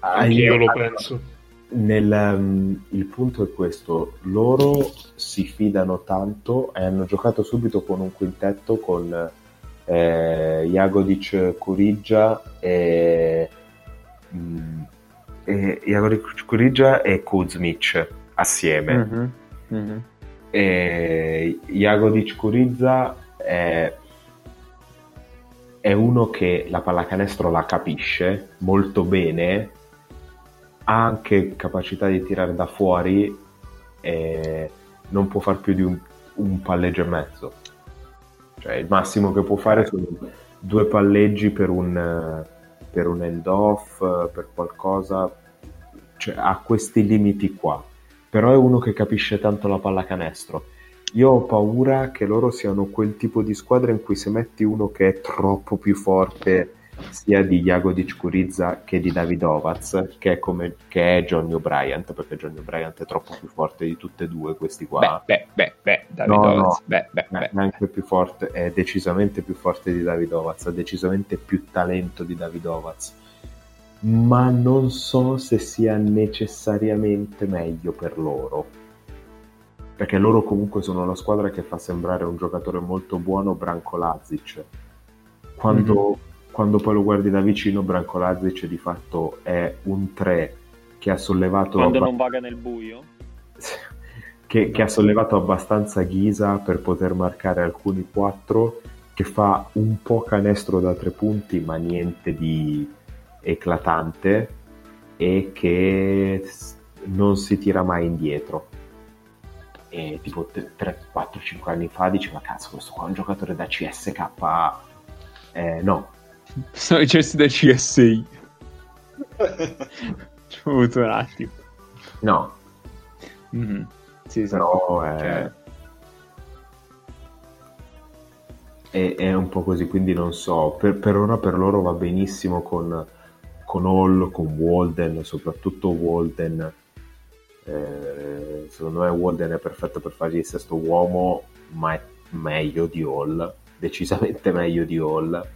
Ah, anch'io lo allora, penso. Nel, um, il punto è questo, loro si fidano tanto e hanno giocato subito con un quintetto con eh, Jagodic Kurigia e, mm, e Jagodic Kurigia e Kuzmic assieme. Mhm, mhm. E Jagodic Kuriza è, è uno che la pallacanestro la capisce molto bene, ha anche capacità di tirare da fuori e non può far più di un, un palleggio e mezzo. Cioè il massimo che può fare sono due palleggi per un, per un end-off, eh, per qualcosa, cioè ha questi limiti qua però è uno che capisce tanto la pallacanestro. Io ho paura che loro siano quel tipo di squadra in cui se metti uno che è troppo più forte sia di Jagodic Kurizza che di Davidovaz, che è, come, che è Johnny O'Brien, perché Johnny O'Brien è troppo più forte di tutte e due questi qua. Beh, beh, beh, beh, David No, Oz, no. beh, beh, Eh, neanche più forte, è decisamente più forte di Davidovaz, ha decisamente più talento di Davidovaz, ma non so se sia necessariamente meglio per loro, perché loro comunque sono la squadra che fa sembrare un giocatore molto buono Branko Lazic. Quando, quando poi lo guardi da vicino, Branko Lazic di fatto è un 3 che ha sollevato Quando abba- non vaga nel buio. che, che ha sollevato abbastanza ghisa per poter marcare alcuni 4 che fa un po' canestro da tre punti ma niente di eclatante e che non si tira mai indietro e tipo 3, 4, 5 anni fa diceva cazzo questo qua è un giocatore da CSK eh, no Sono dicessi da CSI. Ci ho avuto un attimo. no Mhm. Sì, sì. però è, Cioè, è, è un po' così, quindi non so, per, per ora per loro va benissimo con, con Hall, con Walden, soprattutto Walden. Eh, secondo me Walden è perfetto per fargli il sesto uomo, ma è meglio di Hall, decisamente meglio di Hall.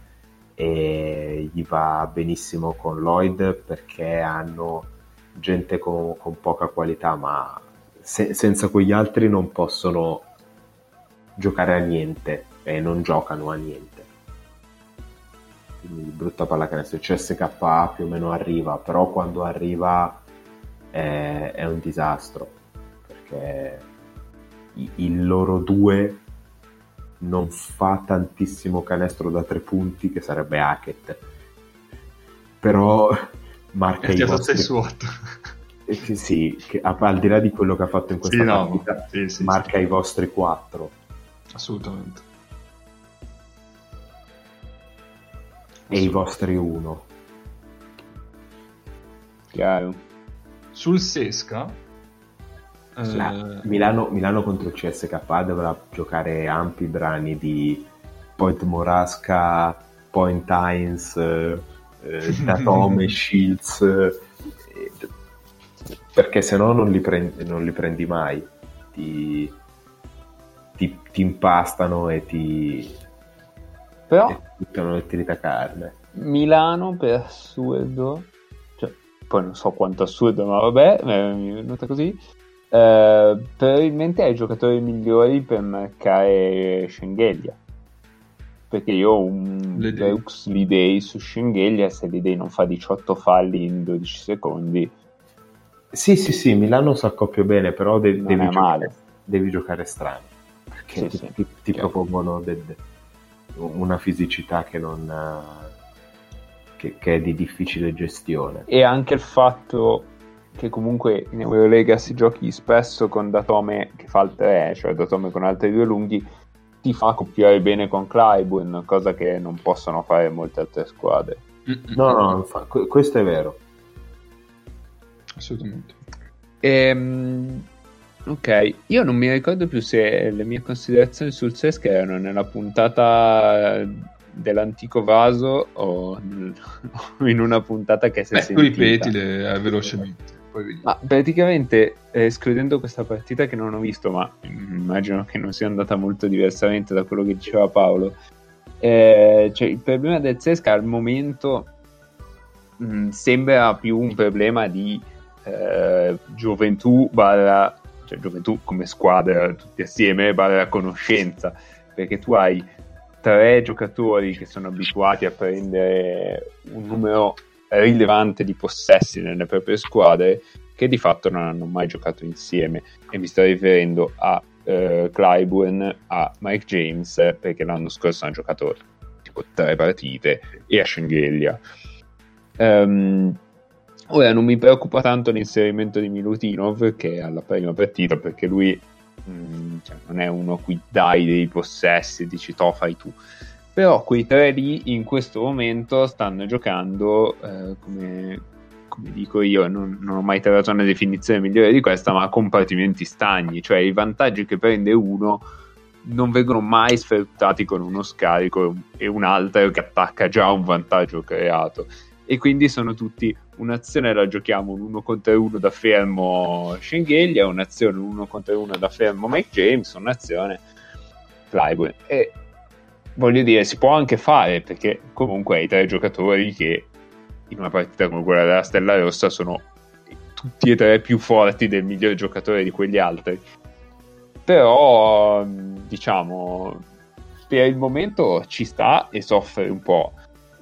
E gli va benissimo con Lloyd perché hanno gente con, con poca qualità, ma se- senza quegli altri non possono giocare a niente e non giocano a niente. Quindi brutta pallacanestro. Il CSKA più o meno arriva, però quando arriva è, è un disastro perché il loro due non fa tantissimo canestro da tre punti, che sarebbe Hackett, però marca i vostri... 6 su 8. Eh, sì, sì, che al di là di quello che ha fatto in questa Sì, no, partita, sì, sì, marca i vostri quattro. Assolutamente. e i vostri uno. chiaro. Sul Sesca, eh, La- Milano, Milano contro il CSK dovrà giocare ampi brani di Point Morasca, Point Hines, eh, eh, Datome, Shields, eh, perché se no non li prendi, non li prendi mai. Ti, ti, ti impastano e ti, Però e ti buttano nel tiri da carne. Milano per assurdo, poi non so quanto assurdo, ma vabbè, eh, mi è venuta così. eh, probabilmente ai giocatori migliori per marcare Schengelia. Perché io ho un. Deux Lidei su Schengelia, se Lidei non fa 18 falli in 12 secondi, Sì, sì, sì, Milano si accoppia bene, però de- devi, è giocare, male. devi giocare strano. Perché Sì, ti, sì, ti- propongono de- de- una fisicità che non... Che, che è di difficile gestione. e anche il fatto che comunque in Eurolega si giochi spesso con Datome che fa il 3, cioè Datome con altri due lunghi, ti fa accoppiare bene con Clyburn, cosa che non possono fare molte altre squadre. No, no, que- questo è vero. Assolutamente. Ehm, ok, io non mi ricordo più se le mie considerazioni sul Sesca erano nella puntata dell'antico vaso o in una puntata che si è tu sentita. ripetile eh, velocemente. Ma praticamente, eh, escludendo questa partita che non ho visto, ma immagino che non sia andata molto diversamente da quello che diceva Paolo, eh, cioè, il problema del Sesca al momento mh, sembra più un problema di eh, gioventù barra, cioè gioventù come squadra tutti assieme barra conoscenza, perché tu hai tre giocatori che sono abituati a prendere un numero rilevante di possessi nelle proprie squadre che di fatto non hanno mai giocato insieme. E mi sto riferendo a eh, Clyburn, a Mike James perché l'anno scorso hanno giocato tipo tre partite e a Schengelia Ehm, ora non mi preoccupa tanto l'inserimento di Milutinov che è alla prima partita perché lui mm, cioè, non è uno a cui dai dei possessi e dici to fai tu. Però quei tre lì in questo momento stanno giocando eh, come, come dico io non, non ho mai trovato una definizione migliore di questa ma compartimenti stagni. Cioè i vantaggi che prende uno non vengono mai sfruttati con uno scarico e un altro che attacca già un vantaggio creato e quindi sono tutti un'azione la giochiamo un uno contro uno da fermo Schengelia un'azione un uno contro uno da fermo Mike James un'azione Clyburn e voglio dire, si può anche fare perché comunque hai tre giocatori che in una partita come quella della Stella Rossa sono tutti e tre più forti del miglior giocatore di quegli altri. Però, diciamo, per il momento ci sta e soffre un po'.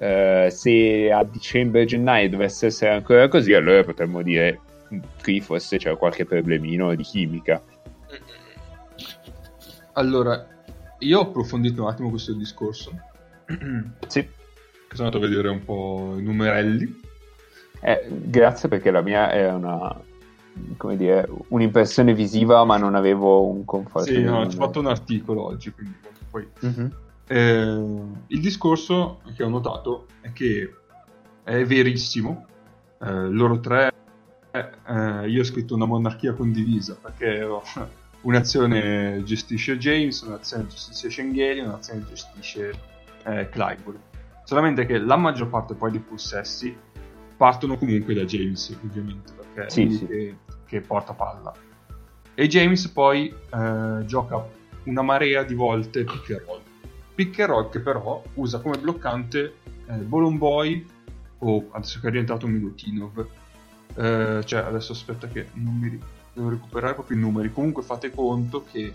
Eh, se a dicembre e gennaio dovesse essere ancora così, allora potremmo dire qui forse c'è qualche problemino di chimica. Allora, io ho approfondito un attimo questo discorso. Sì. Che sono andato a vedere un po' i numerelli. Eh, grazie perché la mia era una come dire un'impressione visiva ma non avevo un conforto Sì, no, ho fatto un articolo oggi, quindi poi... Mhm. Eh, il discorso che ho notato è che è verissimo. Eh, loro tre, eh, io ho scritto una monarchia condivisa perché un'azione gestisce James, un'azione gestisce Schengelia, un'azione gestisce eh, Clyburn. Solamente che la maggior parte poi dei possessi partono comunque da James, ovviamente, perché Sì, è lui sì. Che, che porta palla. E James poi eh, gioca una marea di volte pick and roll. Roll che però usa come bloccante eh, Bolomboy o adesso che è diventato Milutinov. Eh, cioè, adesso aspetta che non mi devo recuperare proprio i numeri. Comunque fate conto che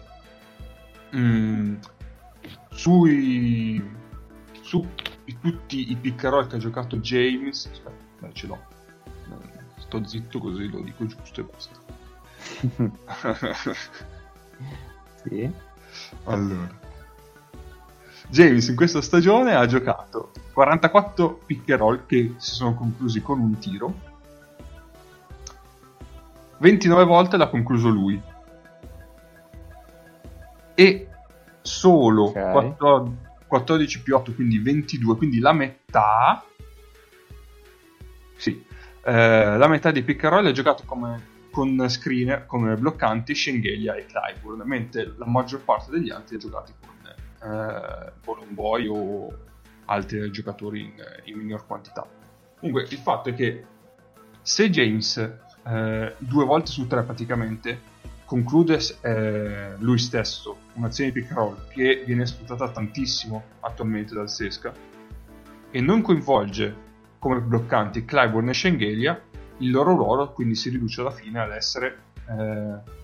mm, sui su tutti i roll che ha giocato James, aspetta, dai, ce l'ho. Eh, Sto zitto così lo dico giusto e basta. Sì. Allora, James in questa stagione ha giocato 44 pick and roll che si sono conclusi con un tiro. 29 volte l'ha concluso lui. E solo Ok. 14, 14 più 8, quindi 22, quindi la metà. Sì, eh, la metà dei pick and roll è giocato come con screener, come bloccanti Schengelia e Clyburn, mentre la maggior parte degli altri è giocati con eh, Bolomboy o altri giocatori in, in minor quantità. Comunque il fatto è che se James eh, due volte su tre praticamente conclude eh, lui stesso un'azione di pick and roll che viene sfruttata tantissimo attualmente dal Sesca e non coinvolge come bloccanti Clyburn e Schengelia il loro ruolo quindi si riduce alla fine ad essere eh,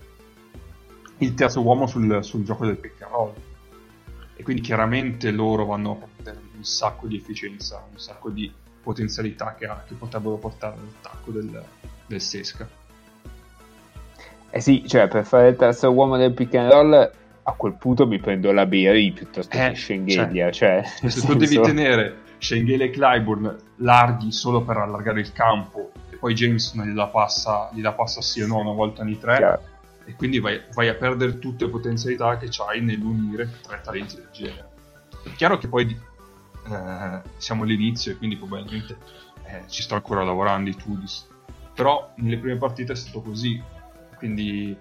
il terzo uomo sul, sul gioco del pick and roll. E quindi chiaramente loro vanno a perdere un sacco di efficienza, un sacco di potenzialità che, ha, che potrebbero portare all'attacco del, del Sesca. Eh sì, cioè per fare il terzo uomo del pick and roll a quel punto mi prendo la Berry piuttosto Eh, che Schengelia, cioè, nel Se tu devi tenere Schengelia e Clyburn larghi solo per allargare il campo e poi James gliela passa, gliela passa sì o no una volta ogni tre Chiaro. E quindi vai, vai a perdere tutte le potenzialità che hai nell'unire tre talenti del genere. È chiaro che poi eh, siamo all'inizio e quindi probabilmente eh, ci sto ancora lavorando i Tudis, però nelle prime partite è stato così, quindi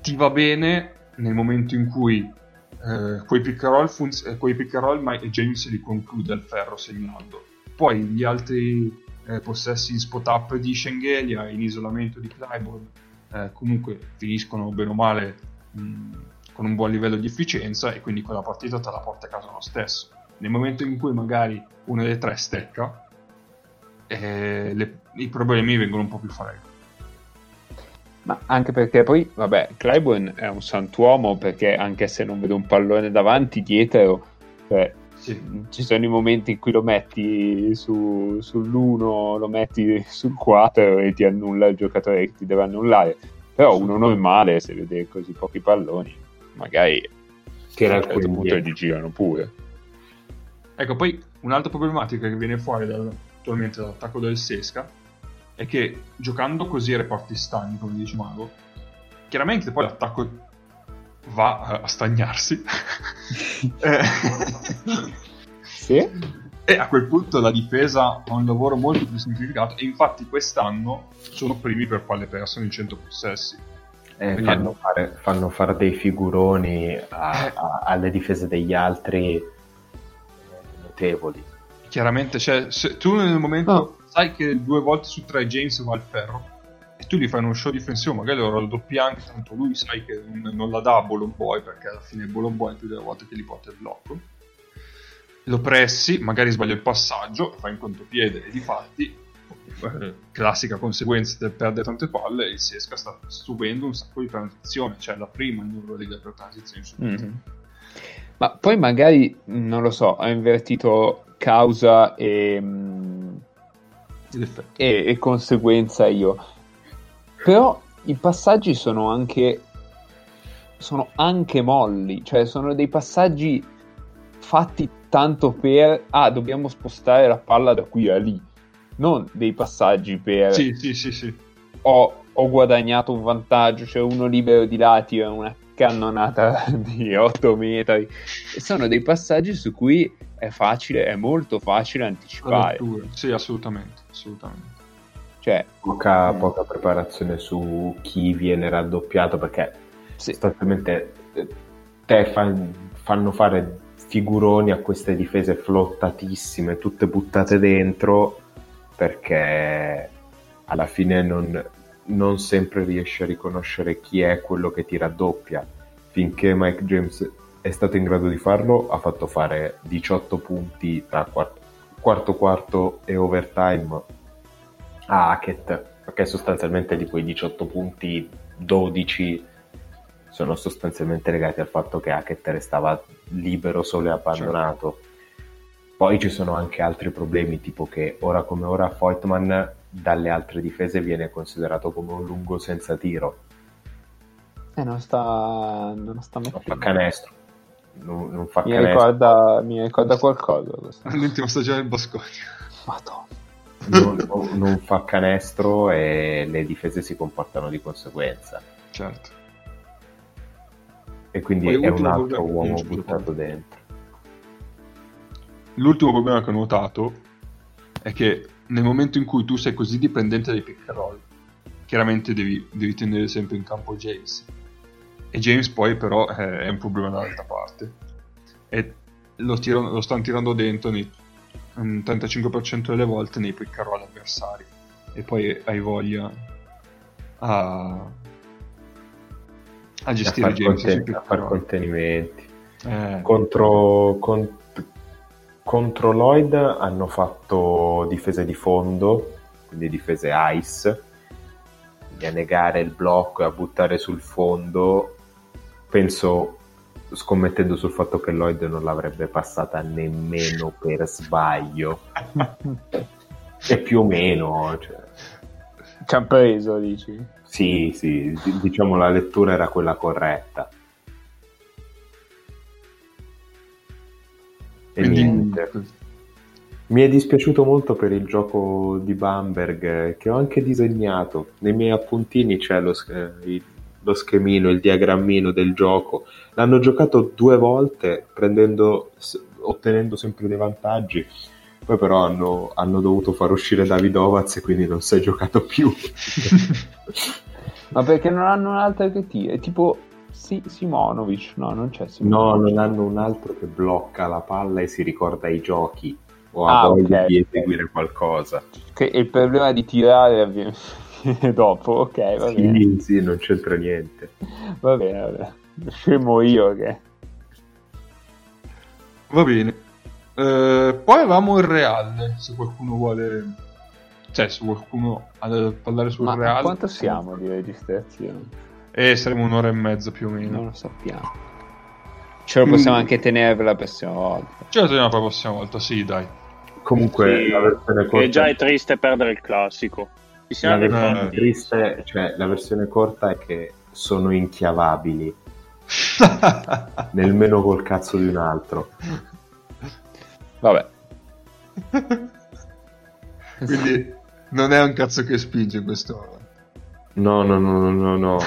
ti va bene nel momento in cui eh, quei pick and roll, funz- eh, quei pick and roll ma- James li conclude al ferro segnando. Poi gli altri eh, possessi in spot up di Schengelia, in isolamento di Clyburn, eh, comunque finiscono bene o male mh, con un buon livello di efficienza e quindi quella partita te la porta a casa lo stesso. Nel momento in cui magari uno dei tre stecca, eh, le- i problemi vengono un po' più freddi. Ma anche perché poi, vabbè, Clyburn è un santuomo perché anche se non vedo un pallone davanti, dietro, cioè, Ci sono i momenti in cui lo metti su- sull'1, lo metti sul 4 e ti annulla il giocatore che ti deve annullare. Però uno normale, se vede così pochi palloni, magari Tira un il certo punto gli girano pure. Ecco, poi un'altra problematica che viene fuori dal- attualmente dall'attacco del Sesca è che giocando così a reparti stagni, come dice Mago, chiaramente poi l'attacco va a- a stagnarsi. Eh, Sì? e a quel punto la difesa ha un lavoro molto più semplificato e infatti quest'anno sono primi per palle perse in 100 possessi. Eh, fanno, fare, fanno fare dei figuroni a- Eh. a- alle difese degli altri eh, notevoli. Chiaramente, cioè, se tu nel momento sai che due volte su tre James va al ferro e tu gli fai uno show difensivo, magari lo raddoppi anche, tanto lui sai che non, la dà a Bolon Boy perché alla fine Bolon Boy più delle volte che gli porta il blocco. Lo pressi, magari sbaglia il passaggio, fa in contropiede e di fatti, classica conseguenza del perdere tante palle, il Sesca sta subendo un sacco di transizione, cioè la prima in Eurolega per transizione su Mhm. Ma poi magari, non lo so, ha invertito causa e, e- e conseguenza io. Però i passaggi sono anche sono anche molli, cioè sono dei passaggi fatti tanto per ah, dobbiamo spostare la palla da qui a lì. Non dei passaggi per Sì, sì, sì, sì. ho, ho guadagnato un vantaggio, c'è uno libero di là, tira una cannonata di 8 metri. E sono dei passaggi su cui è facile, è molto facile anticipare. Sì, assolutamente, assolutamente. Cioè, Poca, Mm. poca preparazione su chi viene raddoppiato perché sì, sostanzialmente eh, te fa- fanno fare figuroni a queste difese flottatissime, tutte buttate dentro perché alla fine non, non sempre riesci a riconoscere chi è quello che ti raddoppia. Finché Mike James è stato in grado di farlo, ha fatto fare 18 punti tra quarto quarto, quarto e overtime a Hackett, perché sostanzialmente di quei 18 punti 12 sono sostanzialmente legati al fatto che Hackett restava libero, solo e abbandonato. Poi ci sono anche altri problemi, tipo che ora come ora Voigtman dalle altre difese viene considerato come un lungo senza tiro, eh, non sta, non sta non fa mettendo. canestro. Non, non fa Mi canestro. ricorda, mi ricorda qualcosa. questo. L'ultima stagione del Bosconi. Madonna. Non, non- non fa canestro e le difese si comportano di conseguenza. Certo. E quindi Poi è un altro problema- uomo buttato dentro. L'ultimo problema che ho notato è che nel momento in cui tu sei così dipendente dai pick and roll, chiaramente devi, devi tenere sempre in campo James. E James poi però eh, è un problema dall'altra parte. E lo, tirano- lo stanno tirando dentro nei, un 35% delle volte nei pick and roll avversari. E poi hai voglia a, a A gestire conten- pick a far contenimenti. Eh, Contro, con- contro Lloyd hanno fatto difese di fondo, quindi difese ice, quindi a negare il blocco e a buttare sul fondo penso, scommettendo sul fatto che Lloyd non l'avrebbe passata nemmeno per sbaglio. e più o meno, cioè, Ci han preso, dici? sì, sì, di- diciamo la lettura era quella corretta. E Quindi- niente. Mi è dispiaciuto molto per il gioco di Bamberg eh, che ho anche disegnato. Nei miei appuntini c'è lo, eh, il- lo schemino, il diagrammino del gioco. L'hanno giocato due volte prendendo, ottenendo sempre dei vantaggi. Poi però hanno, hanno dovuto far uscire Davidovaz e quindi non si è giocato più. Ma perché non hanno un'altra che tira? È tipo Si- Simonovic, no, non c'è No, Simonovic. non hanno un altro che blocca la palla e si ricorda i giochi o Ah, ha voglia ok. di eseguire qualcosa. Che il problema di tirare avviene dopo, ok, va bene. Sì, sì, non c'entra niente. Va bene, va bene. Scemo io che... Va bene. Eh, poi avevamo il Real, se qualcuno vuole... Cioè, se qualcuno ha da parlare sul Ma Real... quanto siamo di registrazione? Eh, saremo un'ora e mezza più o meno. Non lo sappiamo. Ce lo possiamo anche tenere per la prossima volta. Ce la teniamo per la prossima volta, sì, dai. Comunque Sì, la versione che corta già è triste perdere il classico. Ci la versione rifatti- triste, cioè la versione corta è che sono inchiavabili, nemmeno col cazzo di un altro. Vabbè. Quindi non è un cazzo che spinge in questo No, no, no, no, no, no.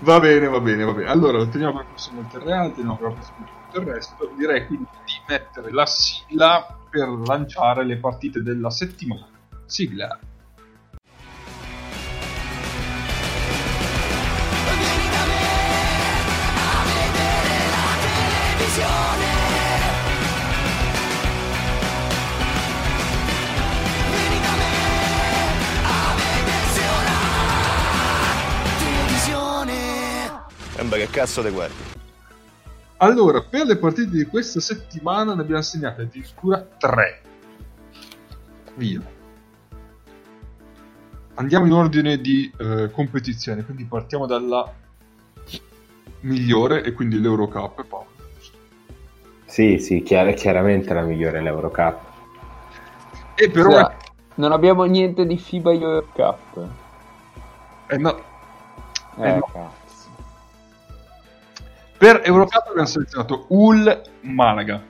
Va bene, va bene, va bene. Allora, lo teniamo la prossima Real, teniamo la prossima tutto il resto. Direi quindi di mettere la sigla per lanciare le partite della settimana. Sigla. Sembra che cazzo te guardi. Allora, per le partite di questa settimana ne abbiamo segnate addirittura tre. Via. Andiamo in ordine di eh, competizione, quindi partiamo dalla migliore e quindi l'Eurocup. Paolo. Sì, sì, chiar- chiaramente la migliore è l'Eurocup. E però Scusa, non abbiamo niente di FIBA Euro Cup. eh, no, Eh, Eh, no. Per Eurocup abbiamo selezionato Ul Malaga.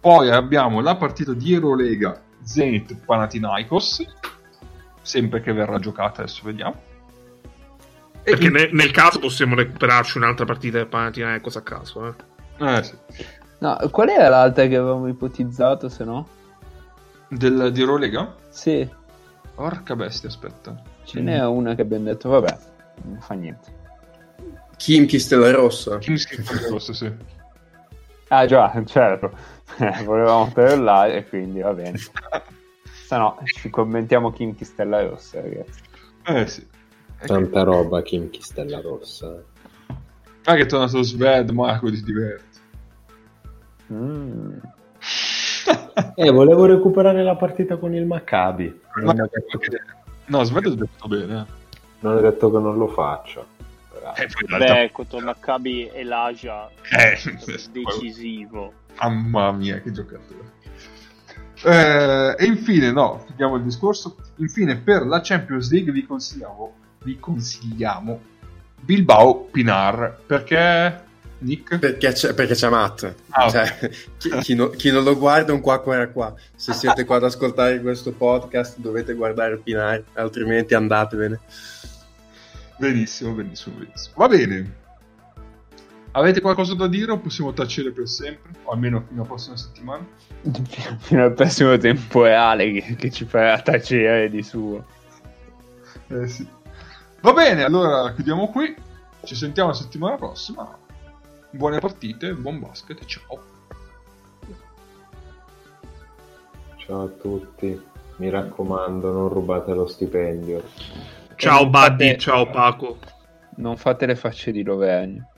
Poi abbiamo la partita di Eurolega Zenit Panathinaikos, sempre che verrà giocata, adesso vediamo. E Perché in- ne- nel caso possiamo recuperarci un'altra partita del Panathinaikos a caso. Eh. eh, sì. No, qual era l'altra che avevamo ipotizzato, se no? Del, di Eurolega? Sì, Porca bestia, aspetta. ce n'è una che abbiamo detto, vabbè, non fa niente. Kimchi Stella Rossa. Kimski Rosso, sì. Ah già, certo, Eh, volevamo per là e quindi va bene. Se no, ci commentiamo Kimchi Stella Rossa, ragazzi. Eh sì. Tanta roba, Kimchi Stella Rossa. Ah, che è tornato Sved, Marco, ti diverti. Mm. Eh, volevo recuperare la partita con il Maccabi. Ma- detto che, No, Sved è detto bene. non ho detto che non lo faccio. Eh, Beh, contro Maccabi e l'Aja Eh, decisivo. Mamma mia, che giocatore. Eh, e infine, no, chiudiamo il discorso. Infine, per la Champions League vi consigliamo, vi consigliamo Bilbao Pinar perché Nick? Perché c'è, perché c'è Matt. Ah. Cioè, chi, chi no- chi non lo guarda è un qua qua qua. Se siete qua ad ascoltare questo podcast dovete guardare Pinari, altrimenti andatevene. Benissimo, benissimo, benissimo. Va bene. Avete qualcosa da dire o possiamo tacere per sempre? O almeno fino alla prossima settimana? Fino al prossimo temporale che, che ci farà tacere di suo. Eh sì. Va bene, allora chiudiamo qui. Ci sentiamo la settimana prossima. Buone partite, buon basket e ciao. Ciao a tutti. Mi raccomando, non rubate lo stipendio. Ciao Buddy, fate- ciao Paco. Non fate le facce di Rovegno.